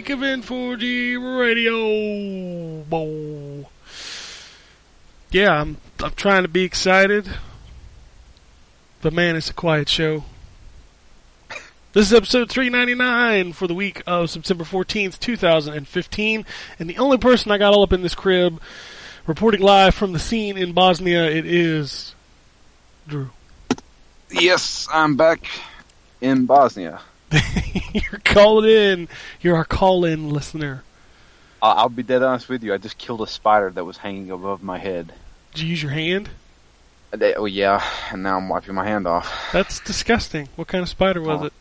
week of N4G Radio. Yeah, I'm I'm trying to be excited, but man, it's a quiet show. This is episode 399 for the week of September 14th, 2015, and the only person I got all up in this crib reporting live from the scene in Bosnia, it is Drew. Yes, I'm back in Bosnia. You're calling in. You're our call-in listener. I'll, I'll be dead honest with you. I just killed a spider that was hanging above my head. Did you use your hand? Uh, they- Oh yeah, and now I'm wiping my hand off. That's disgusting. What kind of spider was Oh. it?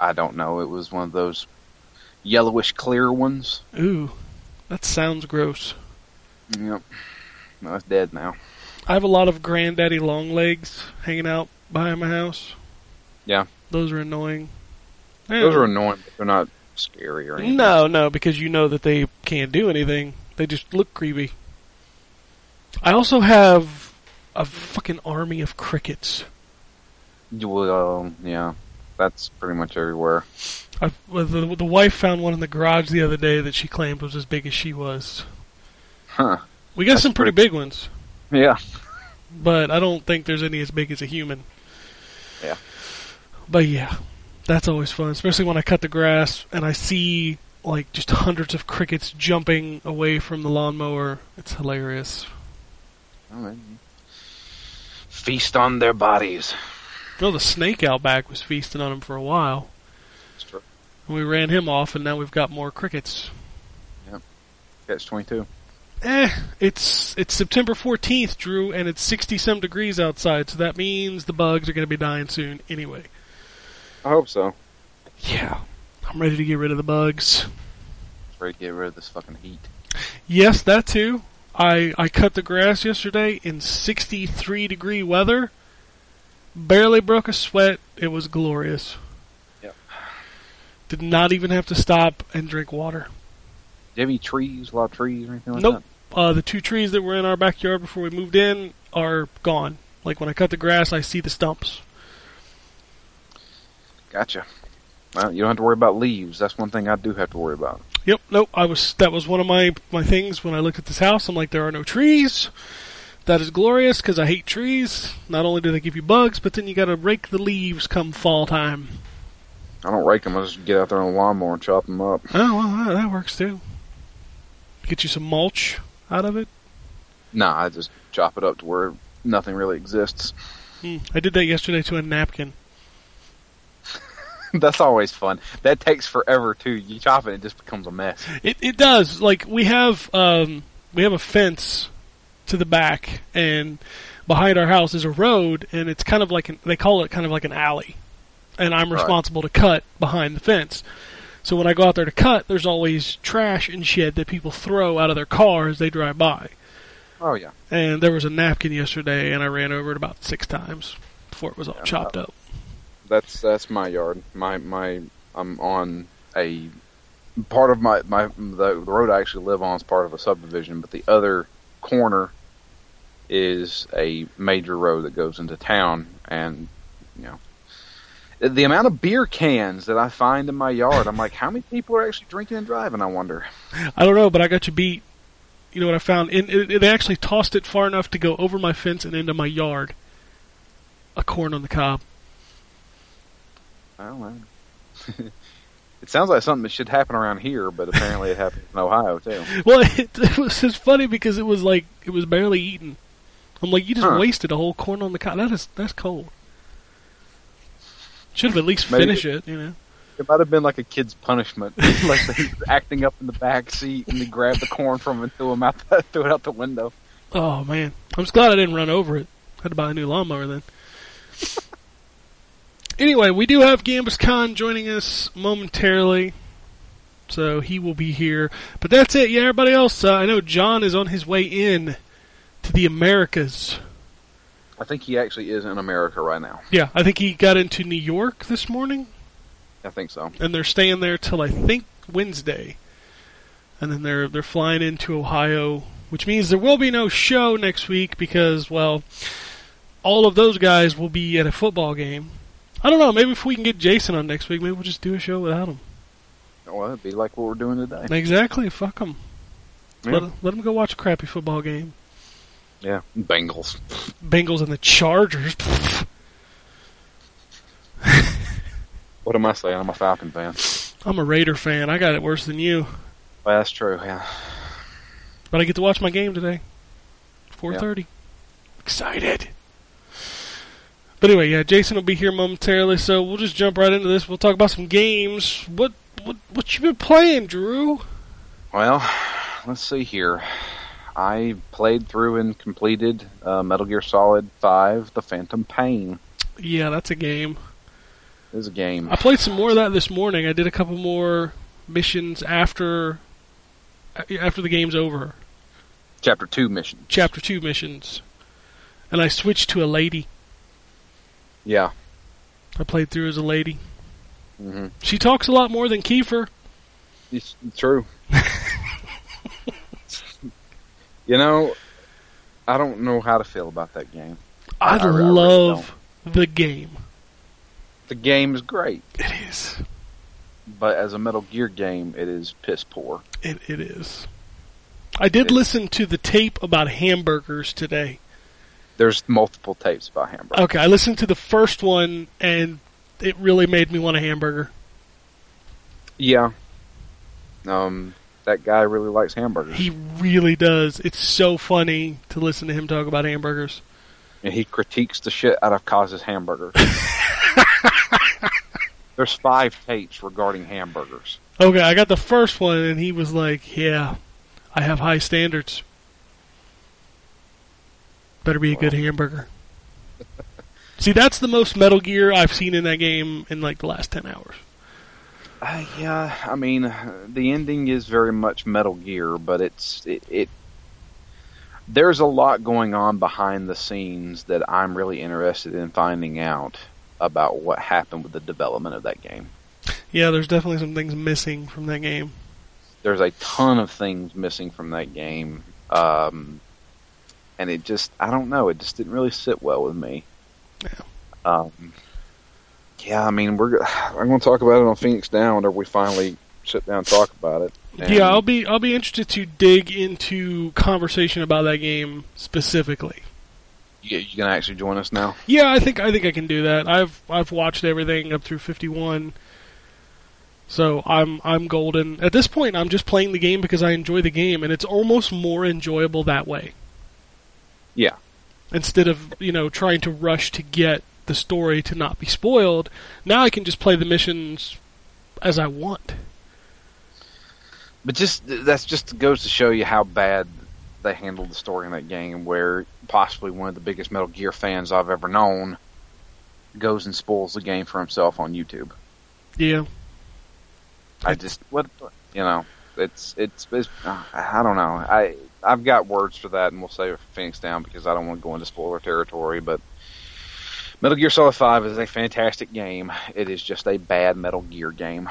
I don't know. It was one of those yellowish clear ones. Ooh, that sounds gross. Yep. No, it's dead now. I have a lot of granddaddy long legs hanging out behind my house. Yeah. Those are annoying. Those Eh, are annoying, but they're not scary or anything. No, no, because you know that they can't do anything. They just look creepy. I also have a fucking army of crickets. Um, yeah, that's pretty much everywhere. I, the, the wife found one in the garage the other day that she claimed was as big as she was. Huh. We got That's some pretty big ones. Yeah. but I don't think there's any as big as a human. Yeah. But yeah, that's always fun, especially when I cut the grass and I see like just hundreds of crickets jumping away from the lawnmower. It's hilarious. All right. Feast on their bodies. Well, the snake out back was feasting on them for a while. That's true. And we ran him off, and now we've got more crickets. Yep. Catch 22. Eh, it's it's September 14th, Drew, and it's 60 some degrees outside, so that means the bugs are going to be dying soon anyway. I hope so. Yeah, I'm ready to get rid of the bugs. Ready to get rid of this fucking heat. Yes, that too. I I cut the grass yesterday in 63 degree weather. Barely broke a sweat. It was glorious. Yep. Did not even have to stop and drink water. Do you have any trees, a lot of trees or anything like Nope. Uh, the two trees that were in our backyard before we moved in are gone. Like when I cut the grass, I see the stumps. Gotcha. Well, you don't have to worry about leaves. That's one thing I do have to worry about. Yep, nope. I was that was one of my my things when I looked at this house. I'm like, there are no trees. That is glorious because I hate trees. Not only do they give you bugs, but then you got to rake the leaves come fall time. I don't rake them. I just get out there on a lawnmower and chop them up. Oh well, that, that works too. Get you some mulch out of it. Nah, I just chop it up to where nothing really exists. Hmm. I did that yesterday to a napkin. That's always fun. That takes forever too. You chop it, it just becomes a mess. It it does. Like we have um we have a fence to the back and behind our house is a road and it's kind of like an, they call it kind of like an alley. And I'm Right. responsible to cut behind the fence. So when I go out there to cut, there's always trash and shit that people throw out of their car as they drive by. Oh yeah. And there was a napkin yesterday and I ran over it about 6 times before it was all Yeah, chopped up. That's that's my yard. My my I'm on a part of my my the, road I actually live on is part of a subdivision, but the other corner is a major road that goes into town, and you know. the- amount of beer cans that I find in my yard, I'm like, how many people are actually drinking and driving? I wonder. I don't know, but I got you beat. You know what I found? It, they actually tossed it far enough to go over my fence and into my yard. A corn on the cob. I don't know. It sounds like something that should happen around here, but apparently it happens in Ohio too. Well, it, it was just funny because it was like it was barely eaten. I'm like, you just Huh. wasted a whole corn on the cob. That is that's cold. Should have at least Maybe- finished it, you know. It might have been like a kid's punishment, like he's acting up in the back seat and he grabbed the corn from him and threw him out, the, threw it out the window. Oh man, I'm just glad I didn't run over it. I Had to buy a new lawnmower then. Anyway, we do have Gambus Khan joining us momentarily, so he will be here. But that's it. Yeah, everybody else. Uh, I know John is on his way in to the Americas. I think he actually is in America right now. Yeah, I think he got into New York this morning, I think so. and they're staying there till I think Wednesday, and then they're they're flying into Ohio, which means there will be no show next week because well, all of those guys will be at a football game. I don't know. Maybe if we can get Jason on next week, maybe we'll just do a show without him. Oh, well, it'd be like what we're doing today. Exactly. Fuck him. Yeah. Let, let him go watch a crappy football game. Yeah, Bengals. Bengals and the Chargers. What am I saying? I'm a Falcon fan. I'm a Raider fan. I got it worse than you, Well, that's true. Yeah. but I get to watch my game today. 4:30. Excited. But anyway, yeah, Jason will be here momentarily, so we'll just jump right into this. We'll talk about some games. What what what you been playing, Drew? Well, let's see here. I played through and completed uh, Metal Gear Solid 5: The Phantom Pain. Yeah, that's a game. It is a game. I played some more of that this morning. I did a couple more missions after after the game's over. Chapter two missions. Chapter 2 missions. And I switched to a lady. Yeah. I played through as a lady. hmm She talks a lot more than Kiefer. It's true. you know, I don't know how to feel about that game. I, I really love the game. The game is great, It is. but as a Metal Gear game, it is piss poor. It it is. I did It- listen to the tape about hamburgers today. There's multiple tapes about hamburger. Okay, I listened to the first one and it really made me want a hamburger. Yeah. Um, that guy really likes hamburgers, He really does. It's so funny to listen to him talk about hamburgers. and he critiques the shit out of Kaz's hamburgers. There's five tapes regarding hamburgers. Okay, I got the first one and he was like, "Yeah, I have high standards. Better be a good hamburger." See, that's the most Metal Gear I've seen in that game in like the last 10 hours. Uh, yeah, I mean, the ending is very much Metal Gear, but it's it, it. There's a lot going on behind the scenes that I'm really interested in finding out about what happened with the development of that game. Yeah, there's definitely some things missing from that game. There's a ton of things missing from that game, um, and it just I don't know, it just didn't really sit well with me. Yeah. Um, yeah, I mean, we're I'm going to talk about it on Phoenix Down whenever we finally sit down and talk about it. And- Yeah, I'll be I'll be interested to dig into conversation about that game specifically. You, you gonna actually join us now? Yeah, I think I think I can do that. I've I've watched everything up through 51. So I'm I'm golden. At this point I'm just playing the game because I enjoy the game and it's almost more enjoyable that way. Yeah. Instead of, you know, trying to rush to get the story to not be spoiled, now I can just play the missions as I want. But just that's just goes to show you how bad they handled the story in that game, where possibly one of the biggest Metal Gear fans I've ever known goes and spoils the game for himself on YouTube. Yeah. I just what you know, it's it's, it's uh, I don't know. I I've got words for that, and we'll save it for Phoenix Down because I don't want to go into spoiler territory. But Metal Gear Solid Five is a fantastic game. It is just a bad Metal Gear game.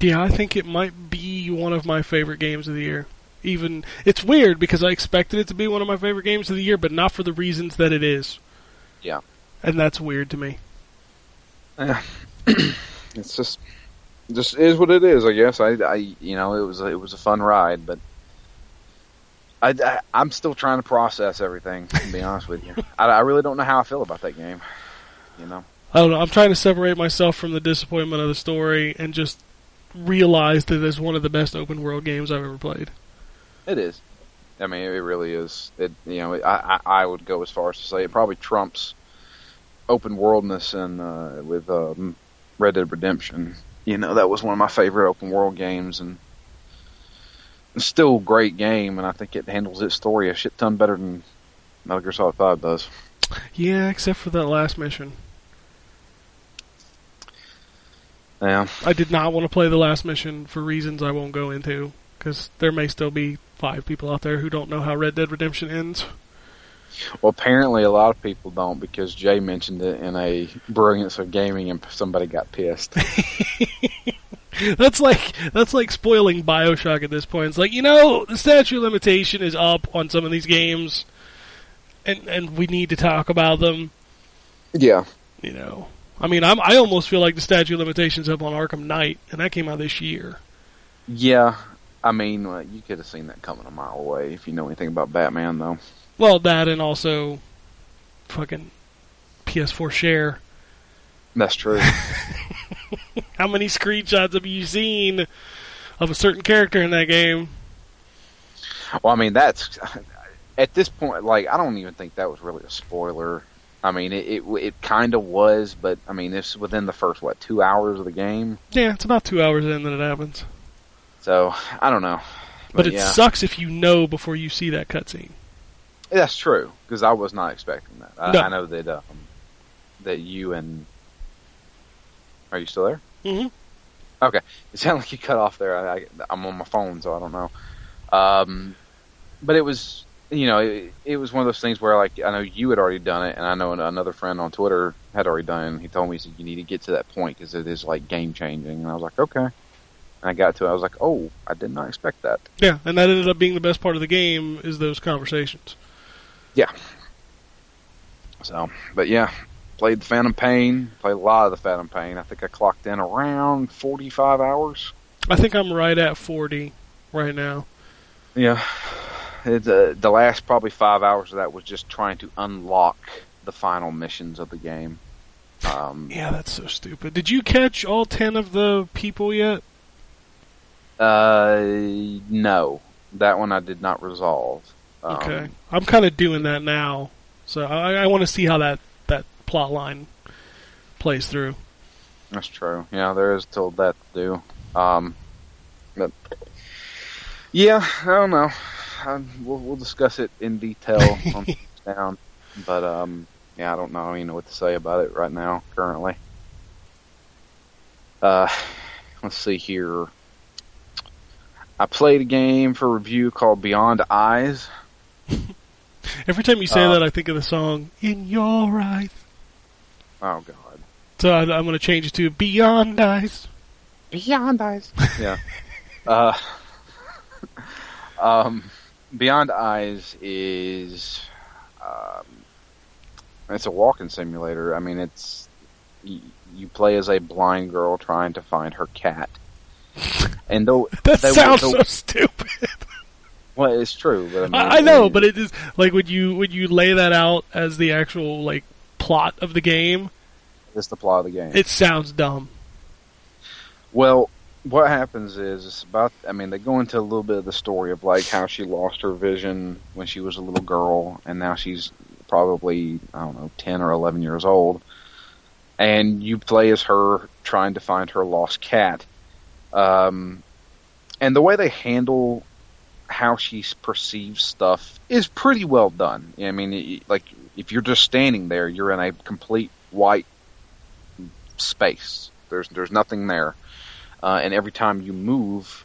Yeah, I think it might be one of my favorite games of the year. Even it's weird because I expected it to be one of my favorite games of the year, but not for the reasons that it is. Yeah. And that's weird to me. Yeah, eh. it's just just is what it is, I guess. I, I you know, it was it was a fun ride, but I, I I'm still trying to process everything. To be honest with you, I, I really don't know how I feel about that game. You know, I don't know. I'm trying to separate myself from the disappointment of the story and just realize that it's one of the best open world games I've ever played. It is. I mean, it really is. It you know, I I, I would go as far as to say it probably trumps open worldness and uh, with um, Red Dead Redemption. You know, that was one of my favorite open world games, and still a great game. And I think it handles its story a shit ton better than Metal Gear Solid Five does. Yeah, except for that last mission. Yeah, I did not want to play the last mission for reasons I won't go into, because there may still be five people out there who don't know how Red Dead Redemption ends. Well, apparently a lot of people don't because Jay mentioned it in a brilliance of gaming, and somebody got pissed. That's like that's like spoiling Bioshock at this point. It's like you know the statute of limitation is up on some of these games, and and we need to talk about them. yeah, You know, I mean, I'm I almost feel like the statute of limitations up on Arkham Knight, and that came out this year. yeah. I mean, well, you could have seen that coming a mile away if you know anything about Batman, though. Well, that and also fucking PS4 share. That's true. How many screenshots have you seen of a certain character in that game? well, I mean, that's at this point, like, I don't even think that was really a spoiler. I mean, it it, it kind of was, but I mean, it's within the first what two hours of the game, Yeah, it's about two hours in that it happens. so I don't know. But, it yeah, sucks if you know before you see that cutscene. that's true because I was not expecting that. I, No. I know that um, that you and are you still there? Mhm. Okay, it sounded like you cut off there. I, I, I'm on my phone, so I don't know. Um, but it was, you know, it, it was one of those things where, like, I know you had already done it, and I know another friend on Twitter had already done it. And he told me he said you need to get to that point because it is like game changing. And I was like, okay. And I got to it. I was like, oh, I did not expect that. Yeah, and that ended up being the best part of the game is those conversations. Yeah. So, but yeah, played the Phantom Pain. Played a lot of the Phantom Pain. I think I clocked in around 45 hours. I think I'm right at 40 right now. Yeah. It, uh, the last probably five hours of that was just trying to unlock the final missions of the game. Um, Yeah, that's so stupid. Did you catch all 10 of the people yet? uh, no, that one I did not resolve. Um, Okay. I'm kind of doing that now. So I, I want to see how that, that plot line plays through. That's true. Yeah, there is still that to do. Um, but yeah, I don't know. Um, we'll, we'll discuss it in detail on down. But um, yeah, I don't know. I know what to say about it right now. Currently, uh, let's see here. I played a game for review called Beyond Eyes. Every time you say Uh, that, I think of the song "In Your Eyes." Oh God, So I, I'm going to change it to "Beyond Eyes." Beyond Eyes. yeah. Uh, um, Beyond Eyes is um, it's a walking simulator. I mean, it's you, you play as a blind girl trying to find her cat. And though That they were- sounds though- so stupid. well, it's true. But I, mean, I, I know, but it is like when you when you lay that out as the actual like plot of the game, it's the plot of the game. it sounds dumb. Well, what happens is it's about. I mean, they go into a little bit of the story of like how she lost her vision when she was a little girl, and now she's probably I don't know ten or eleven years old, and you play as her trying to find her lost cat. Um, and the way they handle how she perceives stuff is pretty well done. I mean, like if you're just standing there, you're in a complete white space. There's there's nothing there uh, and every time you move,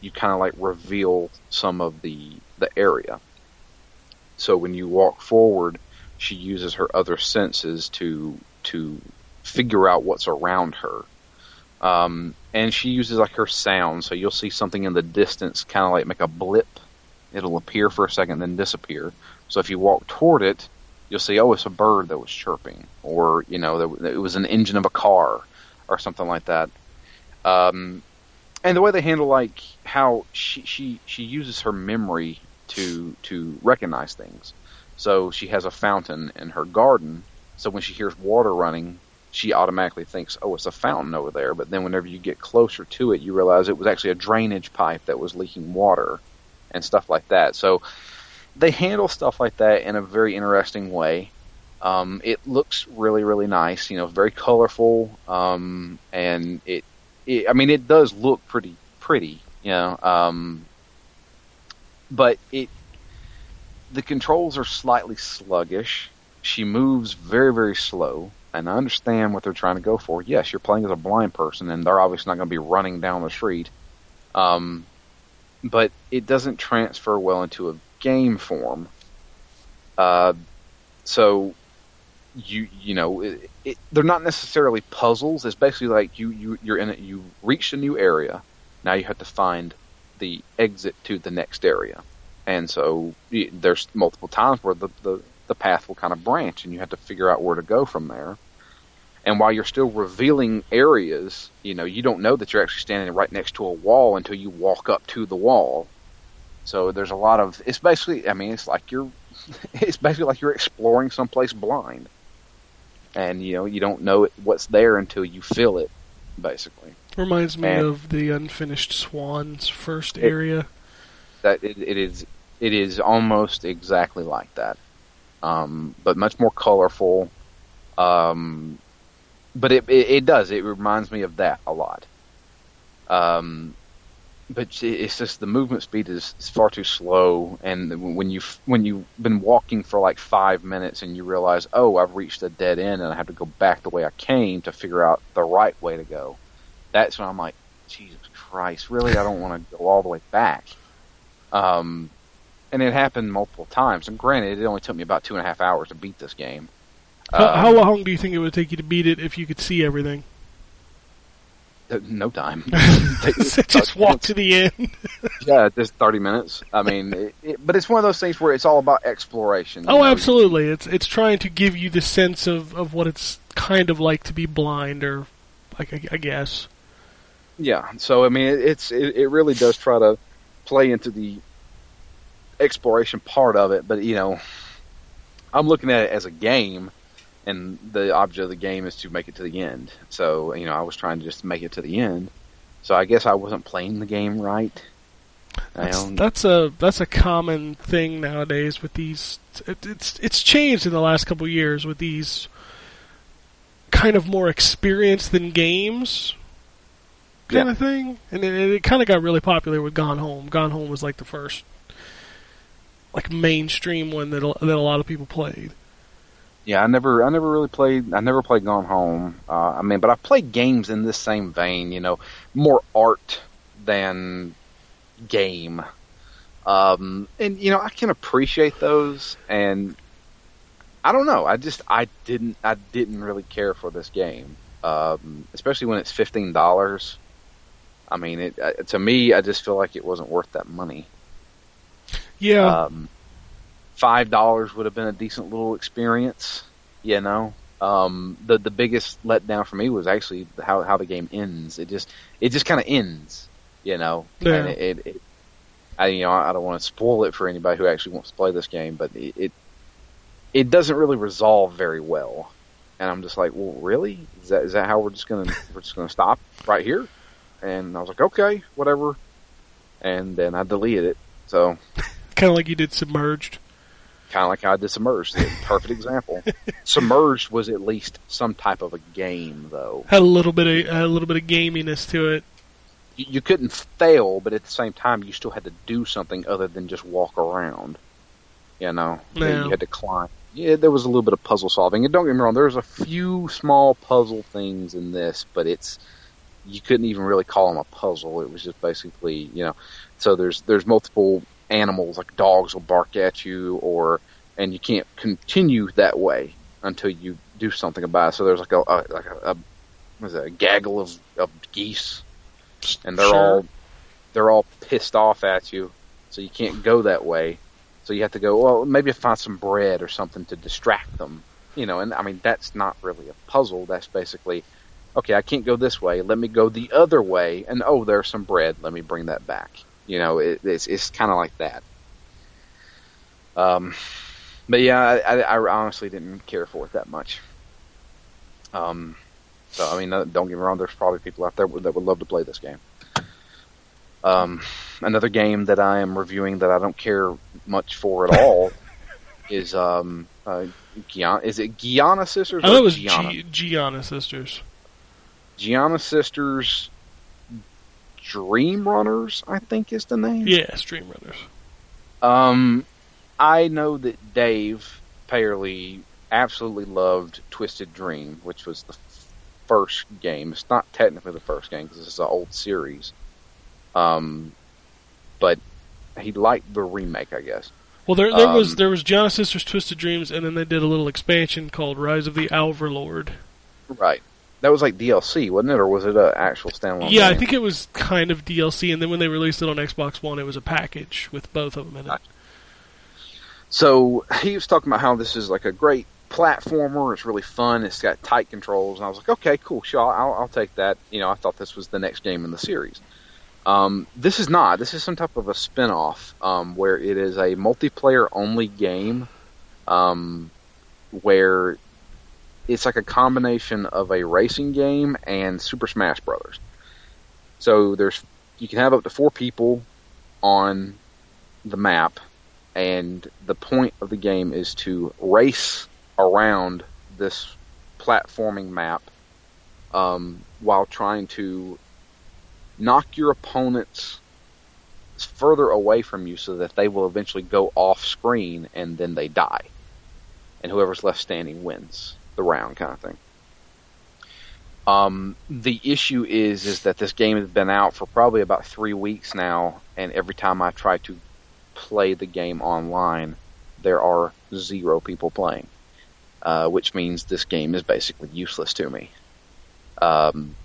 you kind of like reveal some of the the area. So when you walk forward, she uses her other senses to to figure out what's around her. Um, and she uses like her sound, so you'll see something in the distance, kind of like make a blip. It'll appear for a second, then disappear. So if you walk toward it, you'll see, oh, it's a bird that was chirping, or you know, it was an engine of a car, or something like that. Um, and the way they handle like how she she she uses her memory to to recognize things. So she has a fountain in her garden. So when she hears water running, she automatically thinks, "Oh, it's a fountain over there." But then whenever you get closer to it, you realize it was actually a drainage pipe that was leaking water and stuff like that. So they handle stuff like that in a very interesting way. Um, it looks really, really nice. You know, very colorful, um, and it, it. I mean, it does look pretty, pretty. You know, um, but it. The controls are slightly sluggish. She moves very, very slow, and I understand what they're trying to go for. Yes, you're playing as a blind person, and they're obviously not going to be running down the street. Um, but it doesn't transfer well into a game form. Uh, so you you know it, it, they're not necessarily puzzles. It's basically like you you you're in it. You reached a new area. Now you have to find the exit to the next area, and so there's multiple times where the, the the path will kind of branch, and you have to figure out where to go from there. And while you're still revealing areas, you know, you don't know that you're actually standing right next to a wall until you walk up to the wall. So there's a lot of it's basically I mean it's like you're it's basically like you're exploring someplace blind. And you know, you don't know it, what's there until you feel it basically. Reminds me And- of the unfinished Swans first It- area. That it, it is it is almost exactly like that. Um, but much more colorful. Um, but it, it it does it reminds me of that a lot. Um, but it's just the movement speed is, is far too slow, and when you when you've been walking for like five minutes and you realize, oh, I've reached a dead end and I have to go back the way I came to figure out the right way to go. That's when I'm like, Jesus Christ, really? I don't want to go all the way back. Um, and it happened multiple times. And granted, it only took me about two and a half hours to beat this game. How, Um, how long do you think it would take you to beat it if you could see everything? Uh, No time. Just walk to the end. Yeah, just thirty minutes. I mean, it, it, but it's one of those things where it's all about exploration. Oh, know? absolutely. It's it's trying to give you the sense of, of what it's kind of like to be blind, or like I, I guess. Yeah. So I mean, it, it's it, it really does try to play into the exploration part of it, but you know, I'm looking at it as a game, and the object of the game is to make it to the end. So you know, I was trying to just make it to the end. So I guess I wasn't playing the game right. That's, that's a that's a common thing nowadays with these. It, it's it's changed in the last couple of years with these kind of more experienced than games kind Yeah. of thing, and it, it kind of got really popular with Gone Home. Gone Home was like the first like mainstream one that a, that a lot of people played. Yeah, I never, I never really played. I never played Gone Home. Uh, I mean, but I played games in this same vein. You know, more art than game. Um, and you know, I can appreciate those. And I don't know. I just, I didn't, I didn't really care for this game, um, especially when it's fifteen dollars. I mean, it uh, to me, I just feel like it wasn't worth that money. Yeah, Um, Five dollars would have been a decent little experience, you know. Um, the the biggest letdown for me was actually how how the game ends. It just it just kind of ends, you know. Yeah. And it, it, it I you know I don't want to spoil it for anybody who actually wants to play this game, but it, it it doesn't really resolve very well. And I'm just like, well, really? Is that is that how we're just gonna we're just gonna stop right here? And I was like, okay, whatever. And then I deleted it. So kind of like you did Submerged. Kind of like how I did Submerged. Perfect example. Submerged was at least some type of a game, though. Had a little bit of a little bit of gaminess to it. You, you couldn't fail, but at the same time, you still had to do something other than just walk around. You know, Yeah. you had to climb. Yeah, there was a little bit of puzzle solving, and don't get me wrong, there's a few small puzzle things in this, but it's you couldn't even really call them a puzzle. It was just basically, you know, so there's there's multiple animals like dogs will bark at you, or and you can't continue that way until you do something about it. So there's like a, a like a, a what is it, a gaggle of, of geese, and they're Sure. all they're all pissed off at you, so you can't go that way. So you have to go. Well, maybe find some bread or something to distract them. You know, and I mean that's not really a puzzle. That's basically okay. I can't go this way. Let me go the other way. And oh, there's some bread. Let me bring that back. You know, it, it's it's kind of like that. Um, but yeah, I, I, I honestly didn't care for it that much. Um, so I mean, don't get me wrong. There's probably people out there that would love to play this game. Um, another game that I am reviewing that I don't care much for at all is um, uh, Giana. Is it Giana Sisters? I thought or it was Giana? G- Giana Sisters. Giana Sisters Dream Runners, I think is the name. Yeah, Dream Runners. Um, I know that Dave Payerly absolutely loved Twisted Dream, which was the first game. It's not technically the first game because it's an old series. Um, but he liked the remake, I guess. Well, there there was Um, there was Giana Sisters Twisted Dreams, and then they did a little expansion called Rise of the Owlverlord. Right. That was like DLC, wasn't it, or was it an actual standalone? Yeah, I think it was kind of DLC, and then when they released it on Xbox One, it was a package with both of them in it. So he was talking about how this is like a great platformer. It's really fun. It's got tight controls, and I was like, okay, cool, sure, I'll, I'll take that. You know, I thought this was the next game in the series. Um, this is not. This is some type of a spin-off um, where it is a multiplayer-only game, um, where it's like a combination of a racing game and Super Smash Brothers. So there's you can have up to four people on the map, and the point of the game is to race around this platforming map um, while trying to knock your opponents further away from you so that they will eventually go off screen and then they die. And whoever's left standing wins the round kind of thing. Um, the issue is is that this game has been out for probably about three weeks now, and every time I try to play the game online, there are zero people playing, uh, which means this game is basically useless to me. Um,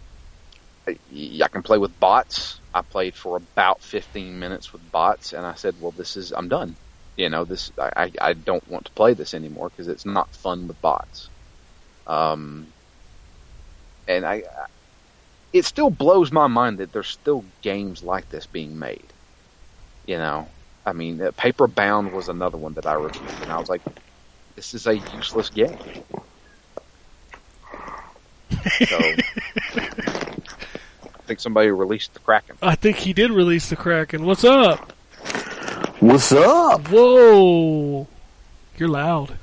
I, I can play with bots. I played for about 15 minutes with bots, and I said, "Well, this is I'm done. You know, this I I, I don't want to play this anymore because it's not fun with bots." Um, and I, I- it still blows my mind that there's still games like this being made. You know, I mean, uh, Paperbound was another one that I reviewed, and I was like, "This is a useless game." So, I think somebody released the Kraken. I think he did release the Kraken. What's up? What's up? Whoa, you're loud.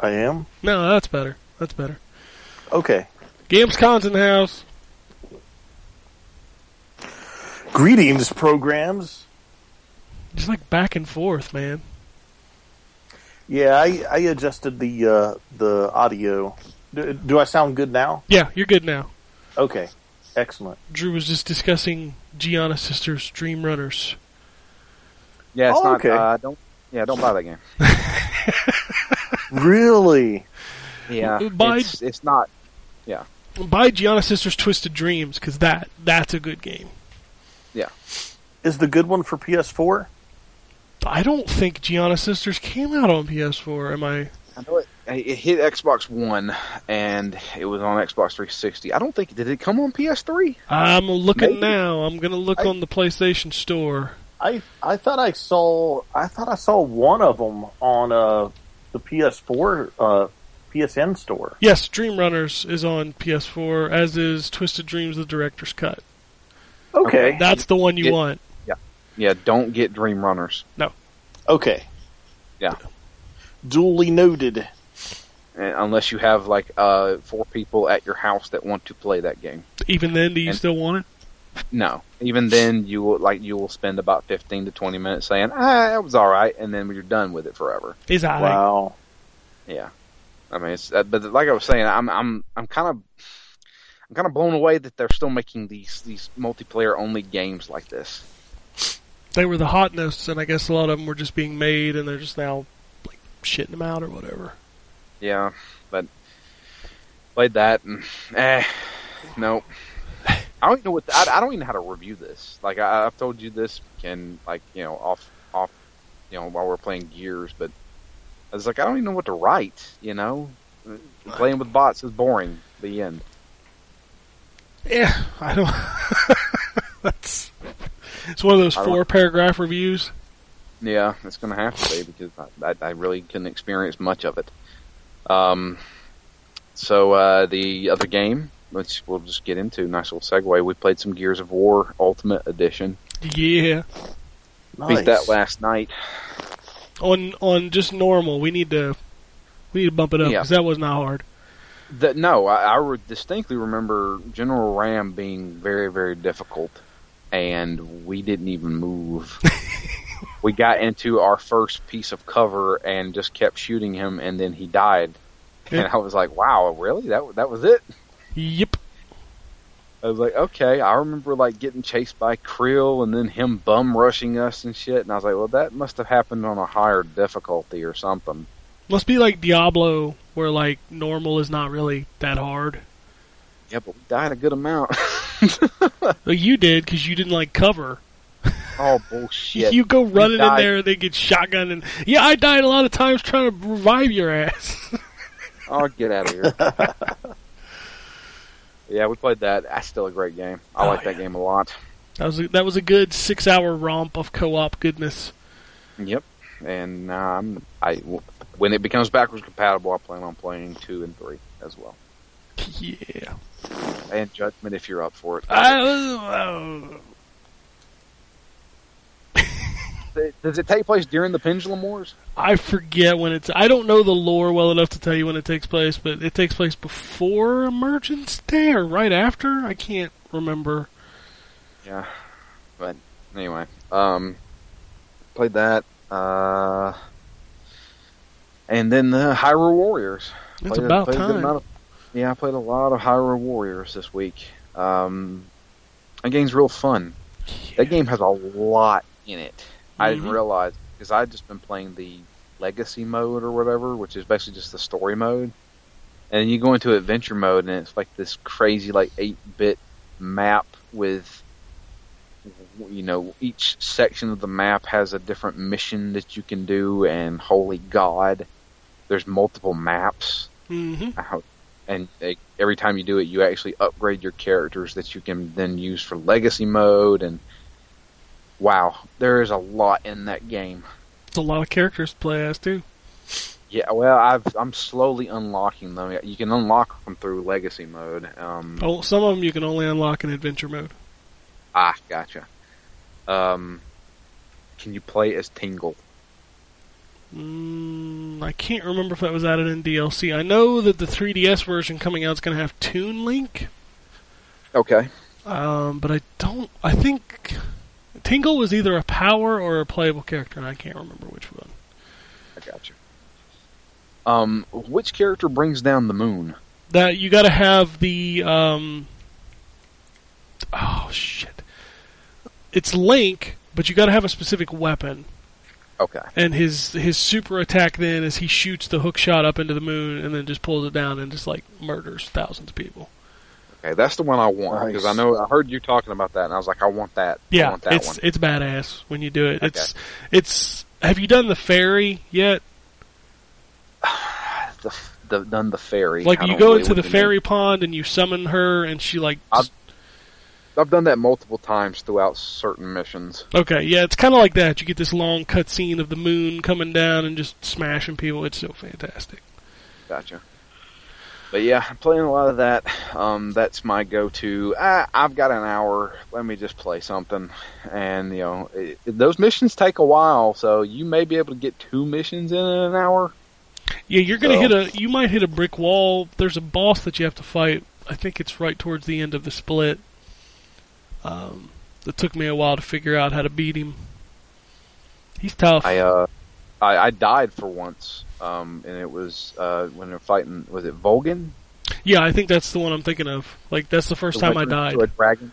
I am. No, that's better. That's better. Okay. Gamescon's in the house. Greetings, programs. Just like back and forth, man. Yeah, I, I adjusted the uh, the audio. Do, do I sound good now? Yeah, you're good now. Okay, excellent. Drew was just discussing Giana Sisters Dream Runners. Yeah, it's Oh, not. okay. Uh, don't. Yeah, don't buy that game. Really? Yeah, Buy- it's, it's not. Yeah. Buy Giana Sisters Twisted Dreams because that that's a good game. Yeah. Is the good one for PS4? I don't think Giana Sisters came out on PS4. Am I? I know it. It hit Xbox One, and it was on Xbox 360. I don't think did it come on PS3. I'm looking Maybe. now. I'm gonna look I- on the PlayStation Store. I I thought I saw I thought I saw one of them on uh, the PS4 uh, PSN store. Yes, Dream Runners is on PS4, as is Twisted Dreams: The Director's Cut. Okay. That's the one you Yeah. want. Yeah, yeah. don't get Dream Runners No. Okay. Yeah. Duly noted. uh, unless you have like uh, four people at your house that want to play that game. Even then, do you And- still want it? No, even then you will like you will spend about 15 to 20 minutes saying ah that was all right, and then you're done with it forever. Is I? Wow. Yeah, I mean, it's, uh, but like I was saying, I'm I'm I'm kind of I'm kind of blown away that they're still making these these multiplayer only games like this. They were the hotness, and I guess a lot of them were just being made, and they're just now like shitting them out or whatever. Yeah, but played that and eh, no. I don't even know what I, I don't even know how to review this. Like I, I've told you this can like you know off off you know while we're playing Gears, but I was like I don't even know what to write. You know, playing with bots is boring. The end. Yeah, I don't. That's it's one of those four paragraph reviews. Yeah, it's going to have to be because I, I, I really couldn't experience much of it. Um, So uh, the other game, which we'll just get into, nice little segue. We played some Gears of War Ultimate Edition. Yeah. Beat that last night. On on just normal, we need to we need to bump it up Yeah. because that was not hard. That no, I, I re- distinctly remember General RAAM being very, very difficult, and we didn't even move. we got into our first piece of cover and just kept shooting him, and then he died. Yeah. And I was like, "Wow, really? That that was it?" Yep. I was like, "Okay." I remember like getting chased by Kryll, and then him bum rushing us and shit. And I was like, "Well, that must have happened on a higher difficulty or something." Must be like Diablo, where like normal is not really that hard. Yeah, but we died a good amount. Well, you did because you didn't like cover. oh bullshit! You go running in there and they get shotgun, and yeah, I died a lot of times trying to revive your ass. Oh, get out of here. yeah, we played that. That's still a great game. I Oh, like that yeah. game a lot. that was a, that was a good six hour romp of co op goodness. Yep. And now I'm, I, when it becomes backwards compatible, I plan on playing two and three as well. Yeah. And Judgment if you're up for it. I was, uh, Does it take place during the Pendulum Wars? I forget when it's. I don't know the lore well enough to tell you when it takes place, but it takes place before Emergence Day or right after. I can't remember. Yeah. But anyway, um, played that. Uh, and then the Hyrule Warriors. It's Played about played time. of- yeah, I played a lot of Hyrule Warriors this week. Um, that game's real fun. That game has a lot in it. I didn't realize because I'd just been playing the legacy mode or whatever, which is basically just the story mode. And then you go into adventure mode, and it's like this crazy, like eight bit map with, you know, each section of the map has a different mission that you can do. And holy God, there's multiple maps hmm how, and every time you do it, you actually upgrade your characters that you can then use for legacy mode. And wow, there is a lot in that game. It's a lot of characters to play as too. Yeah, well, I've, I'm slowly unlocking them. You can unlock them through legacy mode. Um, Oh, some of them you can only unlock in adventure mode. Ah, gotcha. Um, can you play as Tingle? Mm, I can't remember if that was added in DLC. I know that the 3DS version coming out is going to have Toon Link, Okay. um, but I don't. I think Tingle was either a power or a playable character, and I can't remember which one. I gotcha. Um, which character brings down the moon? That you got to have the. Um, oh shit! It's Link, but you got to have a specific weapon. Okay. And his his super attack then is he shoots the hook shot up into the moon and then just pulls it down and just like murders thousands of people. Okay, that's the one I want because I know I heard you talking about that, and I was like, I want that. I Yeah, want that it's one. it's badass when you do it. Okay. It's it's. Have you done the fairy yet? the, the done the fairy. Like you go into the what you fairy pond and you summon her and she like. I've- I've done that multiple times throughout certain missions. okay, yeah, it's kind of like that. You get this long cutscene of the moon coming down and just smashing people. It's so fantastic. Gotcha. But yeah, I'm playing a lot of that. Um, that's my go-to. Ah, I've got an hour. Let me just play something. And you know, it, those missions take a while, so you may be able to get two missions in an hour. Yeah, you're gonna So- hit a. You might hit a brick wall. There's a boss that you have to fight. I think it's right towards the end of the split. Um, it took me a while to figure out how to beat him. He's tough. I uh, I, I died for once. Um, and it was uh when they're fighting. Was it Volgan? yeah, I think that's the one I'm thinking of. Like that's the first The time I died. to A dragon.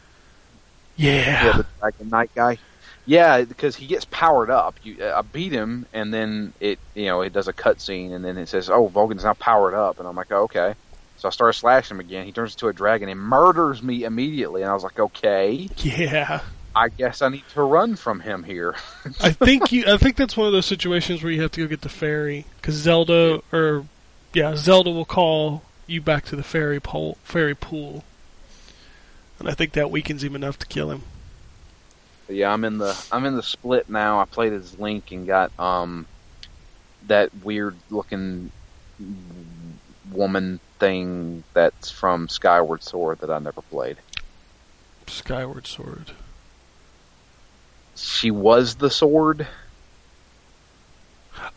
Yeah. Yeah, the dragon knight guy. Yeah, because he gets powered up. You, I beat him, and then it, you know, it does a cutscene, and then it says, "Oh, Volga's now powered up," and I'm like, oh, "Okay." So I start slashing him again. He turns into a dragon and murders me immediately, and I was like, "Okay, Yeah. I guess I need to run from him here." I think you. I think that's one of those situations where you have to go get the fairy because Zelda or yeah, Zelda will call you back to the fairy pool. Ferry pool, and I think that weakens him enough to kill him. Yeah, I'm in the I'm in the split now. I played as Link and got um that weird looking woman thing that's from Skyward Sword that I never played. Skyward Sword. She was the sword.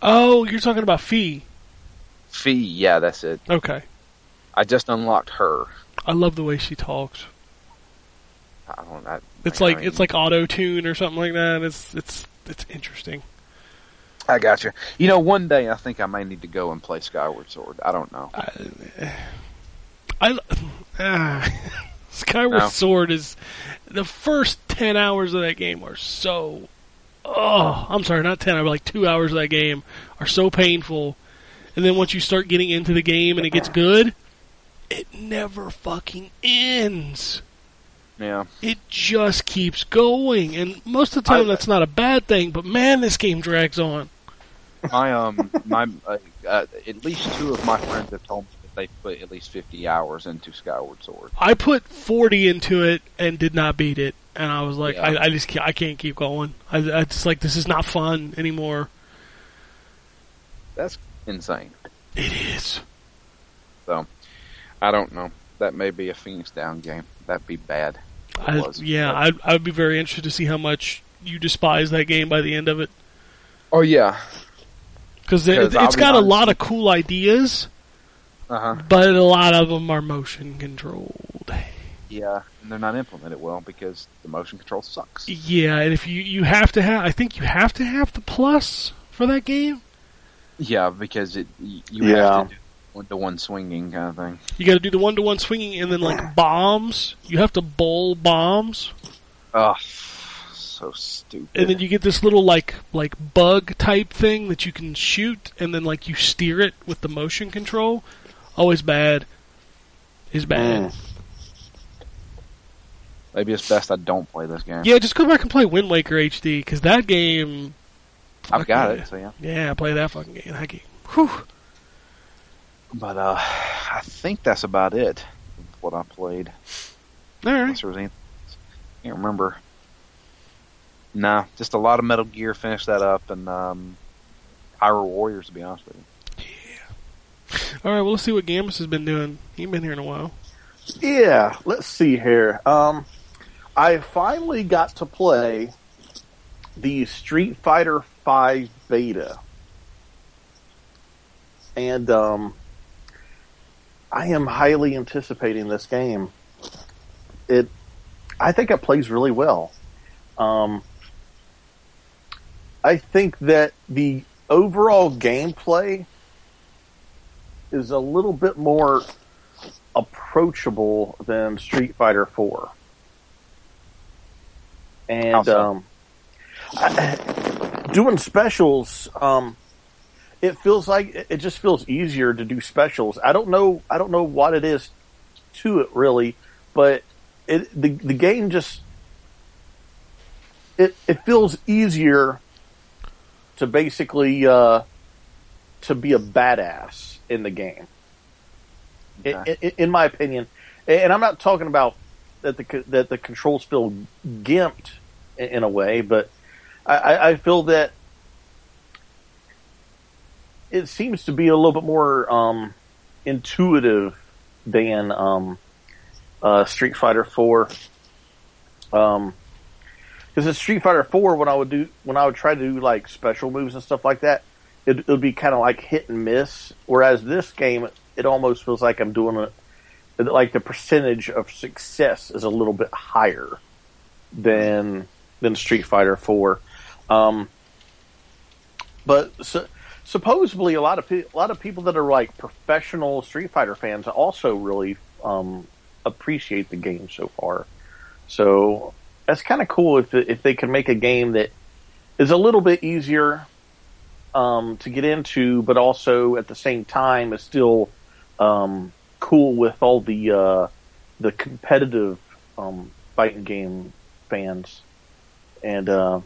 Oh, you're talking about Fi. Fi, yeah, that's it. Okay. I just unlocked her. I love the way she talks. I don't. I, It's I like mean, it's like auto tune or something like that. It's it's it's interesting. I got you. You know, one day I think I may need to go and play Skyward Sword. I don't know. I ah, Skyward No. Sword is the first ten hours of that game are so. Oh, I'm sorry, not ten. But like two hours of that game are so painful, and then once you start getting into the game and it gets good, it never fucking ends. Yeah. It just keeps going, and most of the time I- that's not a bad thing. But man, this game drags on. My um, my uh, uh, at least two of my friends have told me they put at least fifty hours into Skyward Sword. I put 40 into it and did not beat it, and I was like, Yeah. I, I just can't, I can't keep going. I, I just like this is not fun anymore. That's insane. It is. So, I don't know. That may be a Phoenix Down game. That'd be bad. I, yeah, I I would be very interested to see how much you despise that game by the end of it Oh yeah. because it, be got a lot of cool ideas, Uh huh. but a lot of them are motion controlled. Yeah, and they're not implemented well because the motion control sucks. Yeah, and if you you have to have, I think you have to have the plus for that game. Yeah, because it you Yeah. have to do one to one swinging kind of thing. You got to do the one to one swinging, and then like bombs. You have to bowl bombs. Ugh, so stupid. and then you get this little like like bug type thing that you can shoot, and then like you steer it with the motion control. Always bad. Is bad. Mm. Maybe it's best I don't play this game. Yeah, just go back and play Wind Waker HD because that game. I've got it. So yeah. Yeah, play that fucking game. That game. Whew. But uh, I think that's about it. What I played. All right. Unless there was anything. else. Can't remember. Nah, just a lot of Metal Gear. Finished that up, and um, Hyrule Warriors. To be honest with you. All right. Well, let's see what Gambus has been doing. He ain't been here in a while. Yeah, let's see here. Um, I finally got to play the Street Fighter Five beta, and um, I am highly anticipating this game. It, I think it plays really well. Um, I think that the overall gameplay is a little bit more approachable than Street Fighter Four. And um, I, doing specials, um, it feels like it- it just feels easier to do specials. I don't know. I don't know what it is to it really, but it the the game just it it feels easier to basically uh, to be a badass in the game in, Okay. in, in my opinion, and I'm not talking about that the that the controls feel gimped in, in a way, but I, I, I feel that it seems to be a little bit more um, intuitive than um, uh, Street Fighter Four. Um, because in Street Fighter Four, when I would do when I would try to do like special moves and stuff like that, it, would be kind of like hit and miss. Whereas this game, it almost feels like I'm doing it like the percentage of success is a little bit higher than than Street Fighter Four. Um, but su- supposedly, a lot of pe- a lot of people that are like professional Street Fighter fans also really um, appreciate the game so far. So that's kind of cool if if they can make a game that is a little bit easier um, to get into, but also at the same time is still um, cool with all the uh, the competitive um, fighting game fans. And uh,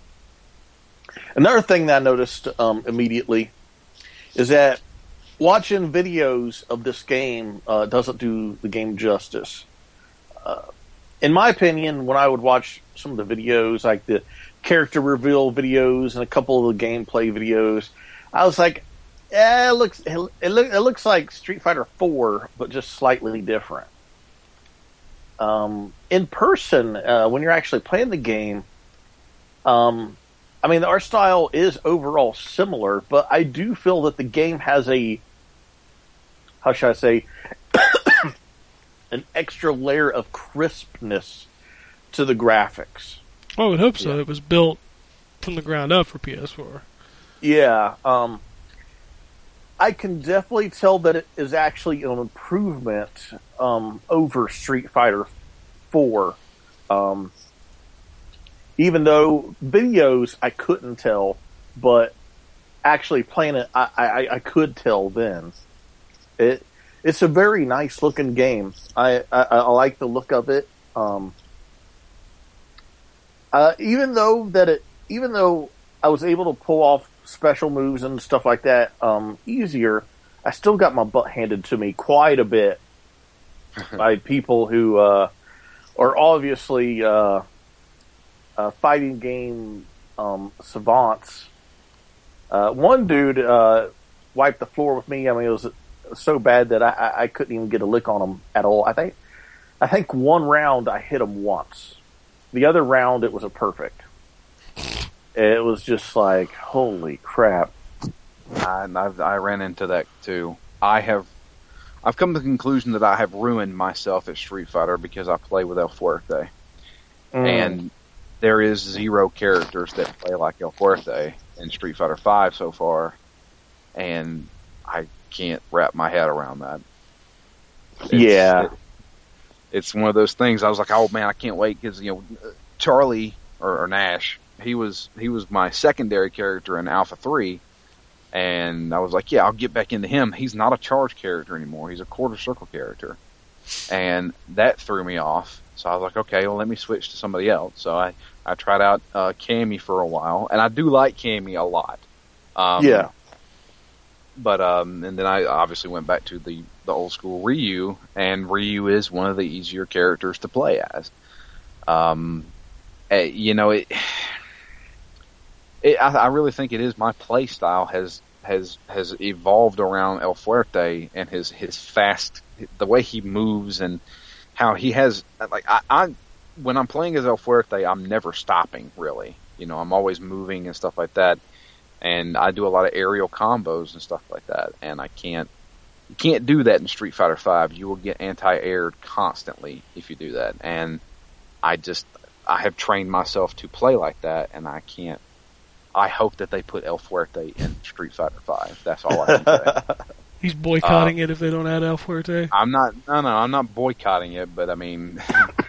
another thing that I noticed um, immediately is that watching videos of this game uh, doesn't do the game justice. Uh, in my opinion, when I would watch some of the videos, like the character reveal videos and a couple of the gameplay videos, I was like, Yeah, it looks it, look, it looks like Street Fighter Four, but just slightly different. Um, in person, uh, when you're actually playing the game, um, I mean, the art style is overall similar, but I do feel that the game has a how should I say an extra layer of crispness to the graphics. I would hope so. Yeah. It was built from the ground up for PS4. Yeah, um, I can definitely tell that it is actually an improvement um, over Street Fighter Four. Um, even though videos I couldn't tell, but actually playing it, I, I, I could tell then. It it's a very nice looking game. I, I, I like the look of it. Um, uh, even though that it, even though I was able to pull off special moves and stuff like that um, easier, I still got my butt handed to me quite a bit by people who uh, are obviously uh, uh, fighting game um, savants. Uh, one dude uh, wiped the floor with me. I mean, it was so bad that I, I, I couldn't even get a lick on him at all. I think, I think one round I hit him once. The other round it was a perfect. It was just like, holy crap. I, I've, I ran into that too. I have, I've come to the conclusion that I have ruined myself at Street Fighter because I play with El Fuerte, Mm. and there is zero characters that play like El Fuerte in Street Fighter Five so far, and I can't wrap my head around that. It's- Yeah. it- it's one of those things. I was like, oh man, I can't wait because you know Charlie or, or Nash, he was he was my secondary character in Alpha Three, and I was like, yeah, I'll get back into him. He's not a charge character anymore. He's a quarter circle character, and that threw me off. So I was like, okay, well, let me switch to somebody else. So I I tried out uh, Cammy for a while, and I do like Cammy a lot. Um, yeah. but um, and then I obviously went back to the the old school Ryu, and Ryu is one of the easier characters to play as. Um, eh, you know it. It, I, I really think it is my play style has has has evolved around El Fuerte and his his fast the way he moves and how he has like I, I when I'm playing as El Fuerte I'm never stopping really you know I'm always moving and stuff like that and I do a lot of aerial combos and stuff like that and I can't you can't do that in Street Fighter Five you will get anti-aired constantly if you do that and I just I have trained myself to play like that and I can't I hope that they put El Fuerte in Street Fighter Five. That's all I can say. He's boycotting it if they don't add El Fuerte. I'm not. No, no, I'm not boycotting it, but I mean,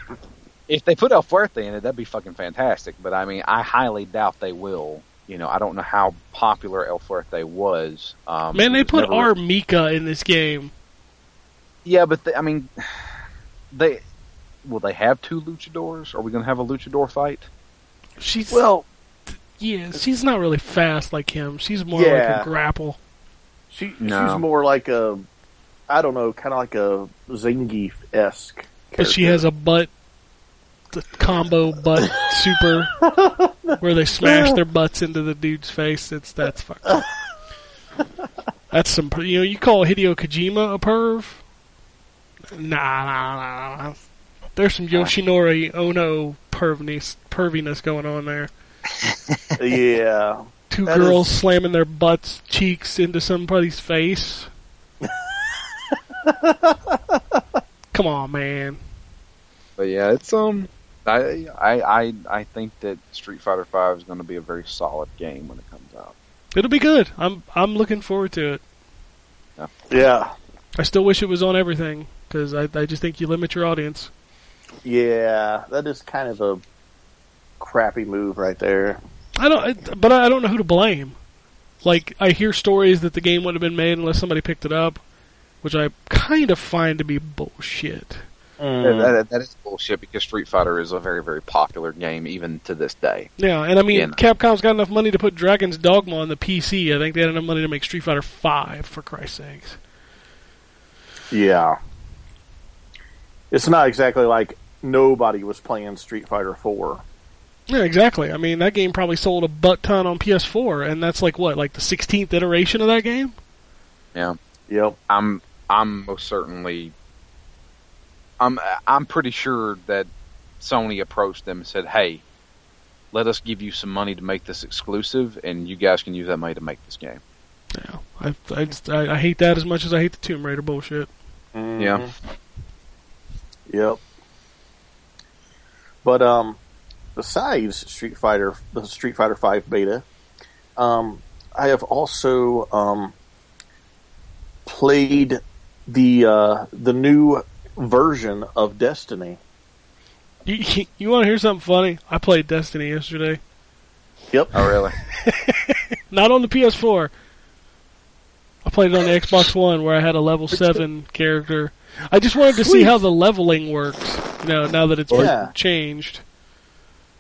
if they put El Fuerte in it, that'd be fucking fantastic. But I mean, I highly doubt they will. You know, I don't know how popular El Fuerte was. Um, Man, they was put never- R. Mika in this game. Yeah, but they, I mean, they will they have two luchadors? Are we going to have a luchador fight? She's Well, yeah, she's not really fast like him. She's more like a grapple. she No. she's more like a, I don't know, kind of like a Zangief esque. But she has a butt the combo butt super where they smash their butts into the dude's face. It's that's fucked up. That's some you know you call Hideo Kojima a perv? Nah, nah, nah. nah. There's some Yoshinori Ono perviness perviness going on there. yeah. Two That girls is- slamming their butts cheeks into somebody's face. Come on, man. But yeah, it's um, I I I, I think that Street Fighter Five is going to be a very solid game when it comes out. It'll be good. I'm I'm looking forward to it. Yeah. I still wish it was on everything because I I just think you limit your audience. Yeah. That is kind of a crappy move right there. I don't, but I don't know who to blame. Like I hear stories that the game wouldn't have been made unless somebody picked it up, which I kind of find to be bullshit. Mm. That, that, that is bullshit because Street Fighter is a very very popular game even to this day. Yeah, and I mean, Yeah. Capcom's got enough money to put Dragon's Dogma on the PC. I think they had enough money to make Street Fighter Five, for Christ's sakes. Yeah. It's not exactly like nobody was playing Street Fighter 4. Yeah, exactly. I mean, that game probably sold a butt ton on PS4, and that's like what, like the 16th iteration of that game? Yeah. Yep. I'm I'm most certainly I'm I'm pretty sure that Sony approached them and said, "Hey, let us give you some money to make this exclusive, and you guys can use that money to make this game." Yeah, I I, just, I I hate that as much as I hate the Tomb Raider bullshit. Yeah. Yep. But um, besides Street Fighter, the Street Fighter Five beta, um, I have also um, played the uh, the new version of Destiny. You you, you want to hear something funny? I played Destiny yesterday, Yep. Oh, really? not on the PS4. I played it on the Xbox One where I had a level seven character. I just wanted to see how the leveling works. You know, now that it's been Yeah. changed.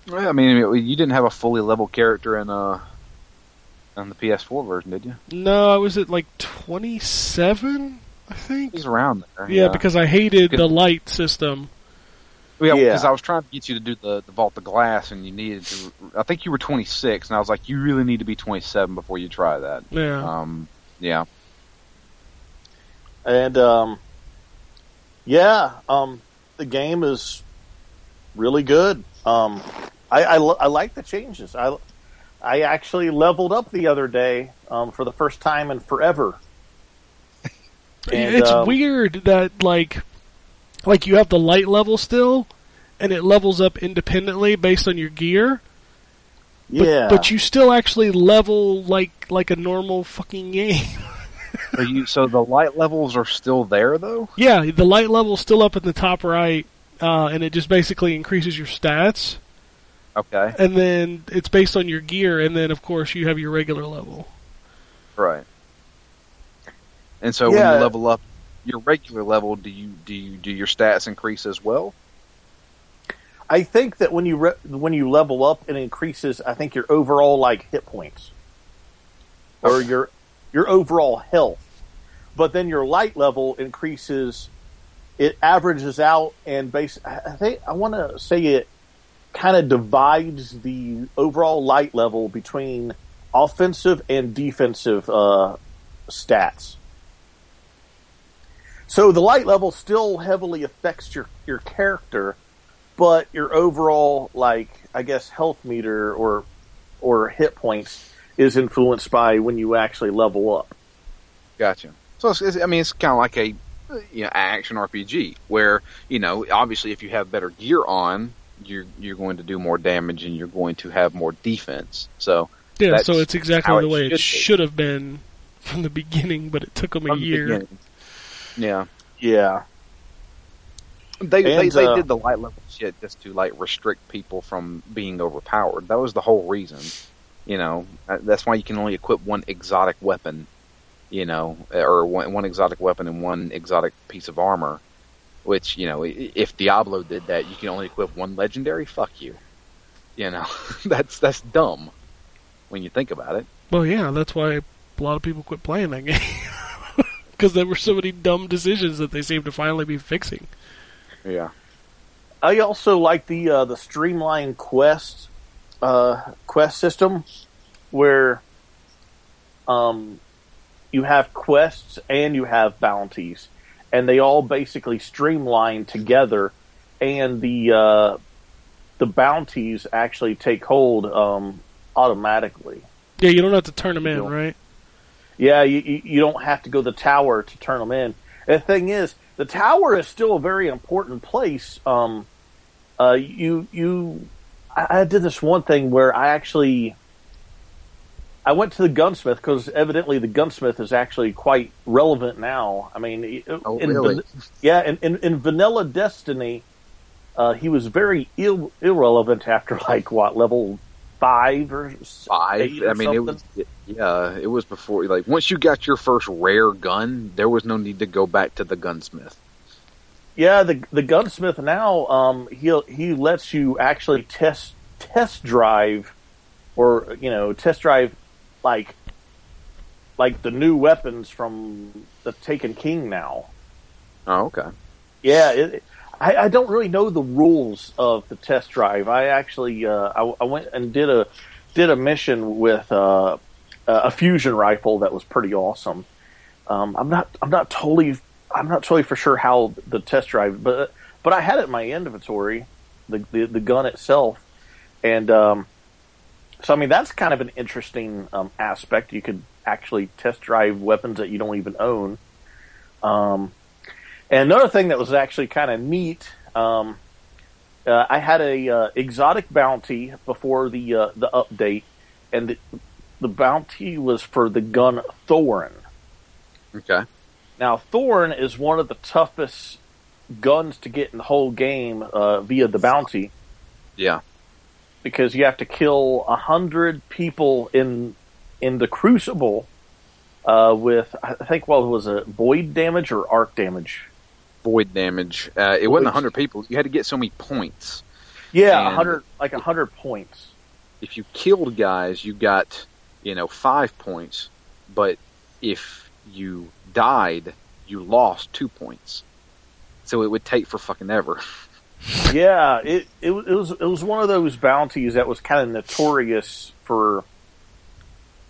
Well, I mean, you didn't have a fully level character in uh on the PS4 version, did you? No, I was at like twenty seven. I think. He's around there. Yeah, because I hated the light system. yeah, Yeah. because I was trying to get you to do the the vault of glass, and you needed to. I think you were 26, and I was like, you really need to be 27 before you try that. Yeah. Um, yeah. And um, yeah, um, the game is really good. Um, I, I, lo- I like the changes. I I actually leveled up the other day um, for the first time in forever. And, it's um, weird that like like you have the light level still and it levels up independently based on your gear but, Yeah, but you still actually level like like a normal fucking game Are you so the light levels are still there though? yeah the light level's still up in the top right uh, and it just basically increases your stats Okay. and then it's based on your gear and then of course you have your regular level Right. And so when you level up your regular level, do you do you do your stats increase as well? I think that when you re- when you level up, it increases. I think your overall like hit points, or your your overall health. But then your light level increases. It averages out, and base. I I think I want to say it kind of divides the overall light level between offensive and defensive uh, stats. So the light level still heavily affects your your character, but your overall like I guess health meter or or hit points is influenced by when you actually level up. Gotcha. So it's, it's, I mean, it's kind of like a you know action RPG where you know obviously if you have better gear on, you're you're going to do more damage and you're going to have more defense. So yeah so it's exactly the way it should be. should have been from the beginning but it took them a from year beginning- yeah, Yeah, they they, And, they uh, did the light level shit just to like restrict people from being overpowered. That was the whole reason. You know, Uh, that's why you can only equip one exotic weapon. You know, or one, one exotic weapon and one exotic piece of armor. Which you know, if Diablo did that, you can only equip one legendary. Fuck you. You know, that's that's dumb when you think about it. Well, yeah, that's why a lot of people quit playing that game. Because there were so many dumb decisions that they seem to finally be fixing. Yeah. I also like the uh, the streamlined quest uh, quest system where um, you have quests and you have bounties, and they all basically streamline together, and the uh, the bounties actually take hold um, automatically. Yeah, you don't have to turn them in, right? Yeah, you, you don't have to go to the tower to turn them in. And the thing is, the tower is still a very important place. Um, uh, you you, I, I did this one thing where I actually, I went to the gunsmith because evidently the gunsmith is actually quite relevant now. I mean, Oh, in really? yeah, in, in, in Vanilla Destiny, uh, he was very Ill, irrelevant after like what level five or Five. or I mean, it something? was yeah, it was before. Like once you got your first rare gun, there was no need to go back to the gunsmith. Yeah, the the gunsmith now um, he he lets you actually test test drive, or you know test drive like like the new weapons from the Taken King now. Oh, okay. Yeah, it, I, I don't really know the rules of the test drive. I actually uh, I, I went and did a did a mission with uh, a fusion rifle that was pretty awesome, Um, I'm not I'm not totally I'm not totally for sure how the test drive, but but I had it in my inventory, the the, the gun itself, and um, so I mean that's kind of an interesting um, aspect. You could actually test drive weapons that you don't even own. Um, and another thing that was actually kind of neat, um, uh, I had a uh, exotic bounty before the uh, the update, and the, the bounty was for the gun Thorn. Okay. Now, Thorn is one of the toughest guns to get in the whole game uh, via the bounty Yeah. because you have to kill a hundred people in in the Crucible uh, with I think what was it void damage or arc damage? Void damage. Uh, it wasn't. 100 people. You had to get so many points. Yeah, a hundred like a hundred points. If you killed guys, you got, you know, five points. But if you died, you lost two points. So it would take for fucking ever. yeah, it, it was- it was it was one of those bounties that was kind of notorious for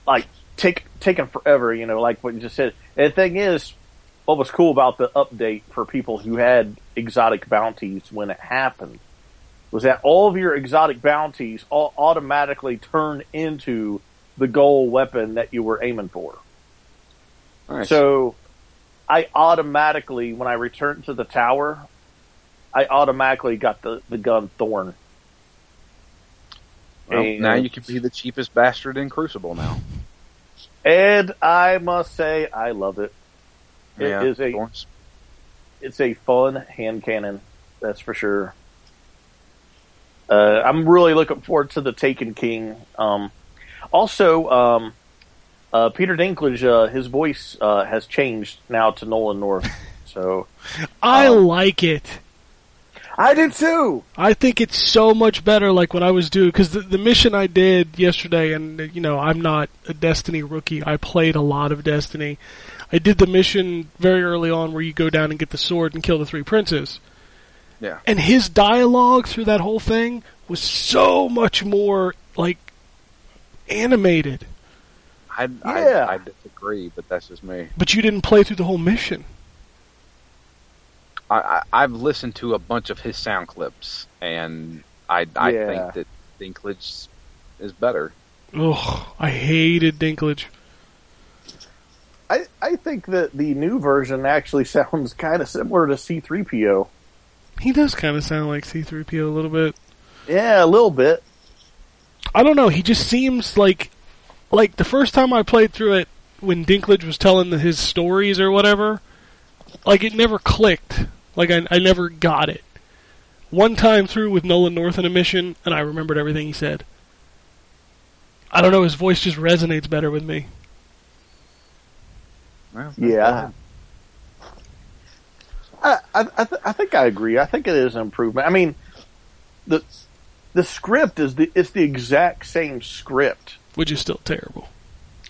like take taking forever. You know, like what you just said. And the thing is, what was cool about the update for people who had exotic bounties when it happened was that all of your exotic bounties all automatically turned into the goal weapon that you were aiming for. Nice. So I automatically, when I returned to the tower, I automatically got the, the gun Thorn. Well, And- now you can be the cheapest bastard in Crucible now. And I must say, I love it. It yeah, is a- Thorns. It's a fun hand cannon, that's for sure. Uh, I'm really looking forward to the Taken King. Um, also, um, uh, Peter Dinklage, uh, his voice uh, has changed now to Nolan North. So I Um, like it. I did too. I think it's so much better like what I was doing because the, the mission I did yesterday, and you know I'm not a Destiny rookie. I played a lot of Destiny. I did the mission very early on where you go down and get the sword and kill the three princes. Yeah. And his dialogue through that whole thing was so much more like animated. I, Yeah. I, I disagree, but that's just me. But you didn't play through the whole mission. I, I, I've listened to a bunch of his sound clips, and I, I Yeah. think that Dinklage is better. Ugh, I hated Dinklage. I, I think that the new version actually sounds kind of similar to C3PO. He does kind of sound like C3PO a little bit. Yeah, a little bit. I don't know. He just seems like, like the first time I played through it, when Dinklage was telling the, his stories or whatever, like it never clicked. Like I, I never got it. One time through with Nolan North in a mission, and I remembered everything he said. I don't know. His voice just resonates better with me. Well, Yeah. I I, I, th- I think I agree. I think it is an improvement. I mean, the the script is the it's the exact same script. Which is still terrible.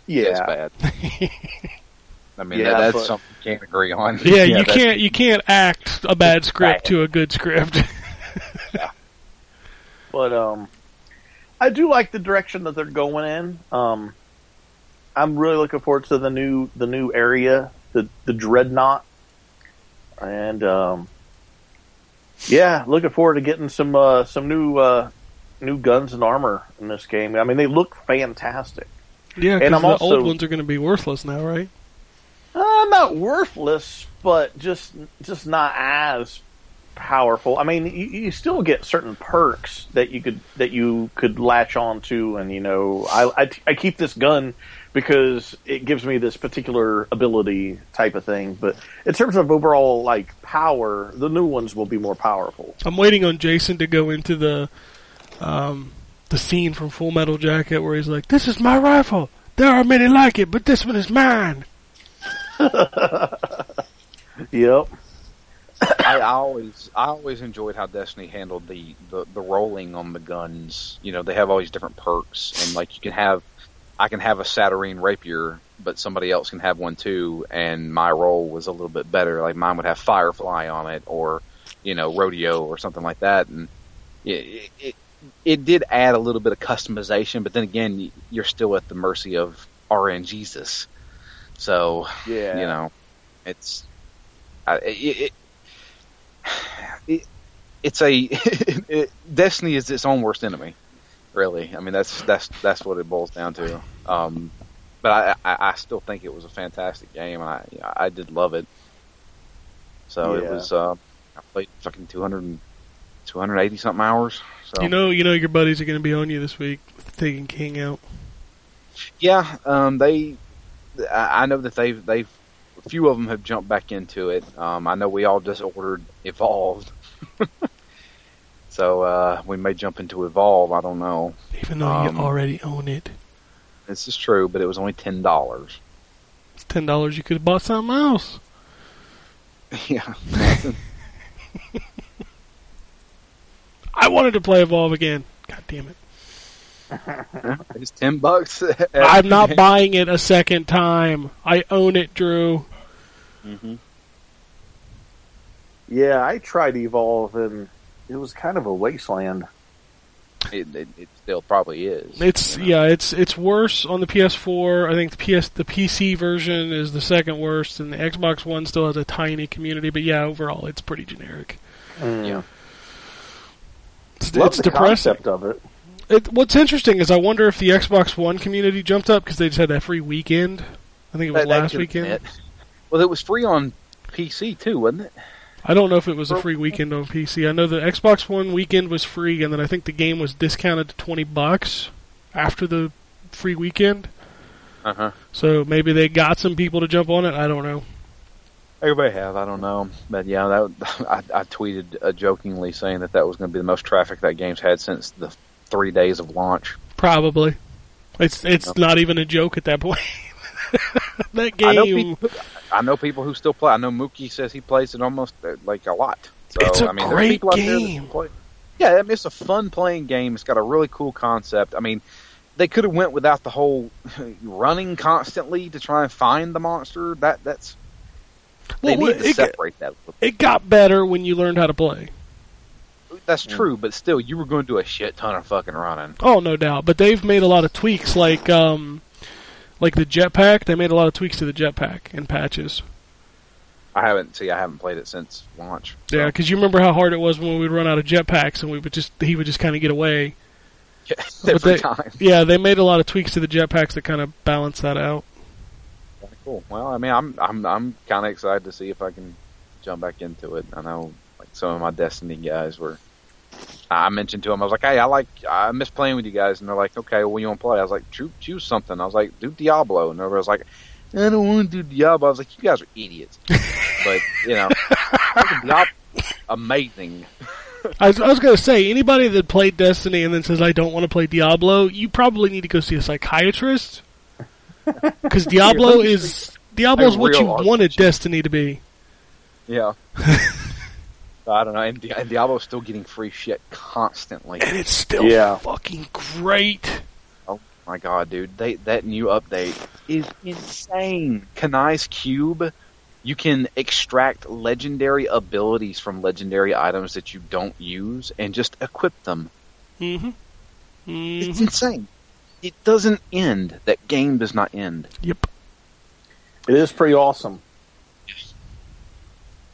Yeah, it's bad. I mean, Yeah, that, that's but- something we can't agree on. Yeah, you can't you can't act a bad script to a good script. yeah. but um, I do like the direction that they're going in. Um, I'm really looking forward to the new the new area, the the dreadnought, and um, yeah, looking forward to getting some uh, some new uh, new guns and armor in this game. I mean, they look fantastic. yeah, And I'm the also- old ones are going to be worthless now, right? Uh, not worthless, but just just not as powerful. I mean, you, you still get certain perks that you could that you could latch on to, and you know, I, I I keep this gun because it gives me this particular ability type of thing. But in terms of overall like power, the new ones will be more powerful. I'm waiting on Jason to go into the um, the scene from Full Metal Jacket where he's like, "This is my rifle. There are many like it, but this one is mine." Yep. I, I always, I always enjoyed how Destiny handled the, the the rolling on the guns. You know, they have all these different perks, and like you can have, I can have a Saturnine rapier, but somebody else can have one too, and my role was a little bit better. Like mine would have Firefly on it, or you know, Rodeo or something like that, and it it, it did add a little bit of customization. But then again, you're still at the mercy of RNGesus. So Yeah. you know, it's I, it, it, it it's a it, Destiny is its own worst enemy. Really, I mean that's that's that's what it boils down to. Um, but I, I I still think it was a fantastic game. and I I did love it. So it was uh, I played fucking 200, 280 something hours. So You know, you know, your buddies are going to be on you this week Taken King out. Yeah, um, they. I I know that they've they've a few of them have jumped back into it. Um, I know we all just ordered Evolved, so uh, we may jump into Evolve. I don't know. Even though Um, you already own it. This is true, but it was only ten dollars. It's ten dollars. You could have bought something else. yeah, I wanted to play Evolve again. God damn it! it's ten bucks. I'm not buying it a second time. I own it, Drew. hmm Yeah, I tried Evolve and it was kind of a wasteland. It, it, it still probably is. It's you know? yeah, it's it's worse on the PS4. I think the PS the PC version is the second worst, and the Xbox One still has a tiny community. But yeah, overall, it's pretty generic. Mm. Yeah. It's, Love it's the depressing. concept of it. It, what's interesting is I wonder if the Xbox One community jumped up because they just had that free weekend. I think it was That- that last could've weekend. it. Well, it was free on PC too, wasn't it? I don't know if it was a free weekend on PC. I know the Xbox One weekend was free, and then I think the game was discounted to twenty bucks after the free weekend. Uh huh. So maybe they got some people to jump on it. I don't know. Everybody have, I don't know, but yeah, that I, I tweeted uh, jokingly saying that that was going to be the most traffic that game's had since the three days of launch. Probably. It's it's not even a joke at that point. that I know game. people. I know people who still play. I know Mookie says he plays it almost uh, like a lot. So, It's a I mean, great people out there that game. Yeah, I mean, it's a fun playing game. It's got a really cool concept. I mean, they could have went without the whole running constantly to try and find the monster. That that's they Well, need to it, got- separate that. it got better when you learned how to play. That's true, but still, you were going to do a shit ton of fucking running. Oh, no doubt. But they've made a lot of tweaks, like um, like the jetpack. They made a lot of tweaks to the jetpack and patches. I haven't see. I haven't played it since launch. so- Yeah, because you remember how hard it was when we'd run out of jetpacks and we would just he would just kind of get away. every they- time. Yeah, they made a lot of tweaks to the jetpacks that kind of balance that out. Cool. Well, I mean, I'm I'm I'm kind of excited to see if I can jump back into it. I know, like some of my Destiny guys were. I mentioned to them, I was like, "Hey, I like, I miss playing with you guys," and they're like, "Okay, well, you want to play?" I was like, "Choose, choose something." I was like, "Do Diablo," and everybody was like, "I don't want to do Diablo." I was like, "You guys are idiots," but you know, fucking Diablo, amazing. I was, I was going to say, anybody that played Destiny and then says, I don't want to play Diablo, you probably need to go see a psychiatrist. Because Diablo is. Diablo's A what you wanted Destiny to be. Yeah. I don't know, and, Di- and Diablo's still getting free shit constantly. And it's still Yeah. fucking great. Oh my god, dude, they that new update is insane. Kanai's cube, you can extract legendary abilities from legendary items that you don't use and just equip them. Mm-hmm. It's hmm insane. It doesn't end. That game does not end. Yep. It is pretty awesome.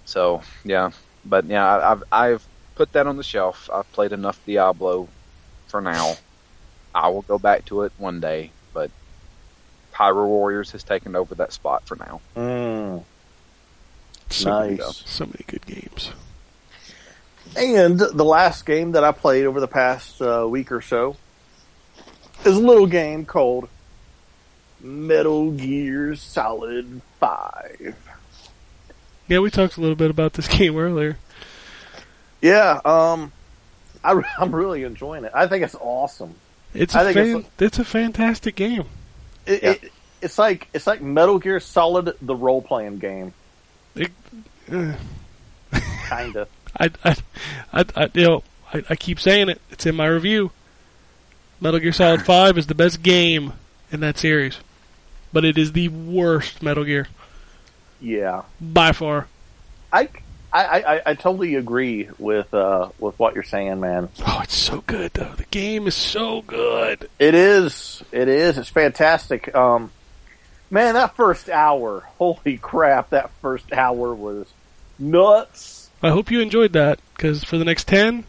So yeah, but yeah, I- I've I've put that on the shelf. I've played enough Diablo for now. I will go back to it one day, but Hyrule Warriors has taken over that spot for now. Mm, So, nice. so many good games. And the last game that I played over the past uh, week or so is a little game called Metal Gear Solid 5. Yeah, we talked a little bit about this game earlier. Yeah, um, I, am really enjoying it. I think it's awesome. It's I a think it's fan, it's a fantastic game. It, Yeah. it, it's like it's like Metal Gear Solid, the role playing game, Uh, kinda. I, I, I, I you know, I, I keep saying it. It's in my review. Metal Gear Solid Five is the best game in that series, but it is the worst Metal Gear Yeah, by far. I, I, I, I totally agree with uh, with what you're saying, man. Oh, it's so good though. The game is so good. It is. It is. It's fantastic. Um, Man, that first hour, holy crap, that first hour was nuts. I hope you enjoyed that because for the next ten,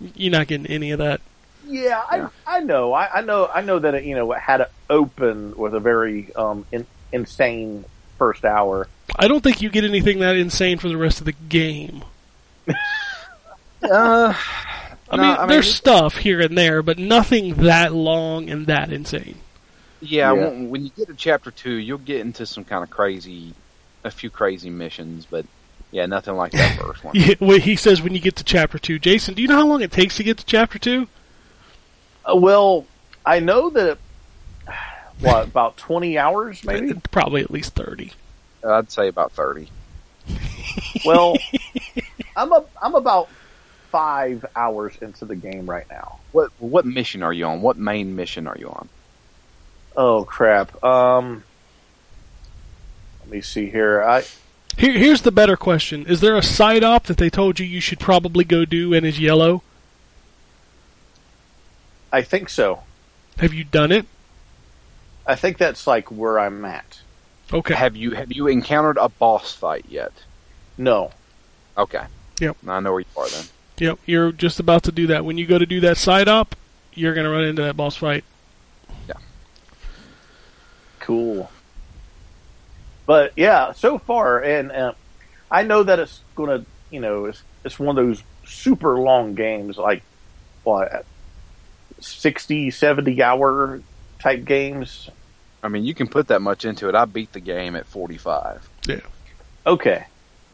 you're not getting any of that. Yeah, I. I know, I, I know, I know that it, you know it had to open with a very um, in, insane first hour. I don't think you get anything that insane for the rest of the game. Uh, I No, mean, I mean, there's stuff here and there, but nothing that long and that insane. yeah, Yeah. When, when you get to chapter two, you'll get into some kind of crazy, a few crazy missions, but yeah, nothing like that first one. Yeah, well, he says when you get to chapter two. Jason, do you know how long it takes to get to chapter two? Uh, well, I know that what about twenty hours maybe. Probably at least thirty. I'd say about thirty. Well, I'm a, I'm about five hours into the game right now. What what mission are you on? What main mission are you on? Oh crap. Um, let me see here. I Here, here's the better question: Is there a side op that they told you you should probably go do and is yellow? I think so. Have you done it? I think that's like where I'm at. Okay. Have you have you encountered a boss fight yet? No. Okay. Yep. I know where you are then. Yep. You're just about to do that. When you go to do that side op, you're gonna run into that boss fight. Yeah. Cool. But yeah, so far, and uh, I know that it's gonna, you know, it's it's one of those super long games, like what, 60, 70 hour type games. I mean, you can put that much into it. I beat the game at 45. Yeah. Okay.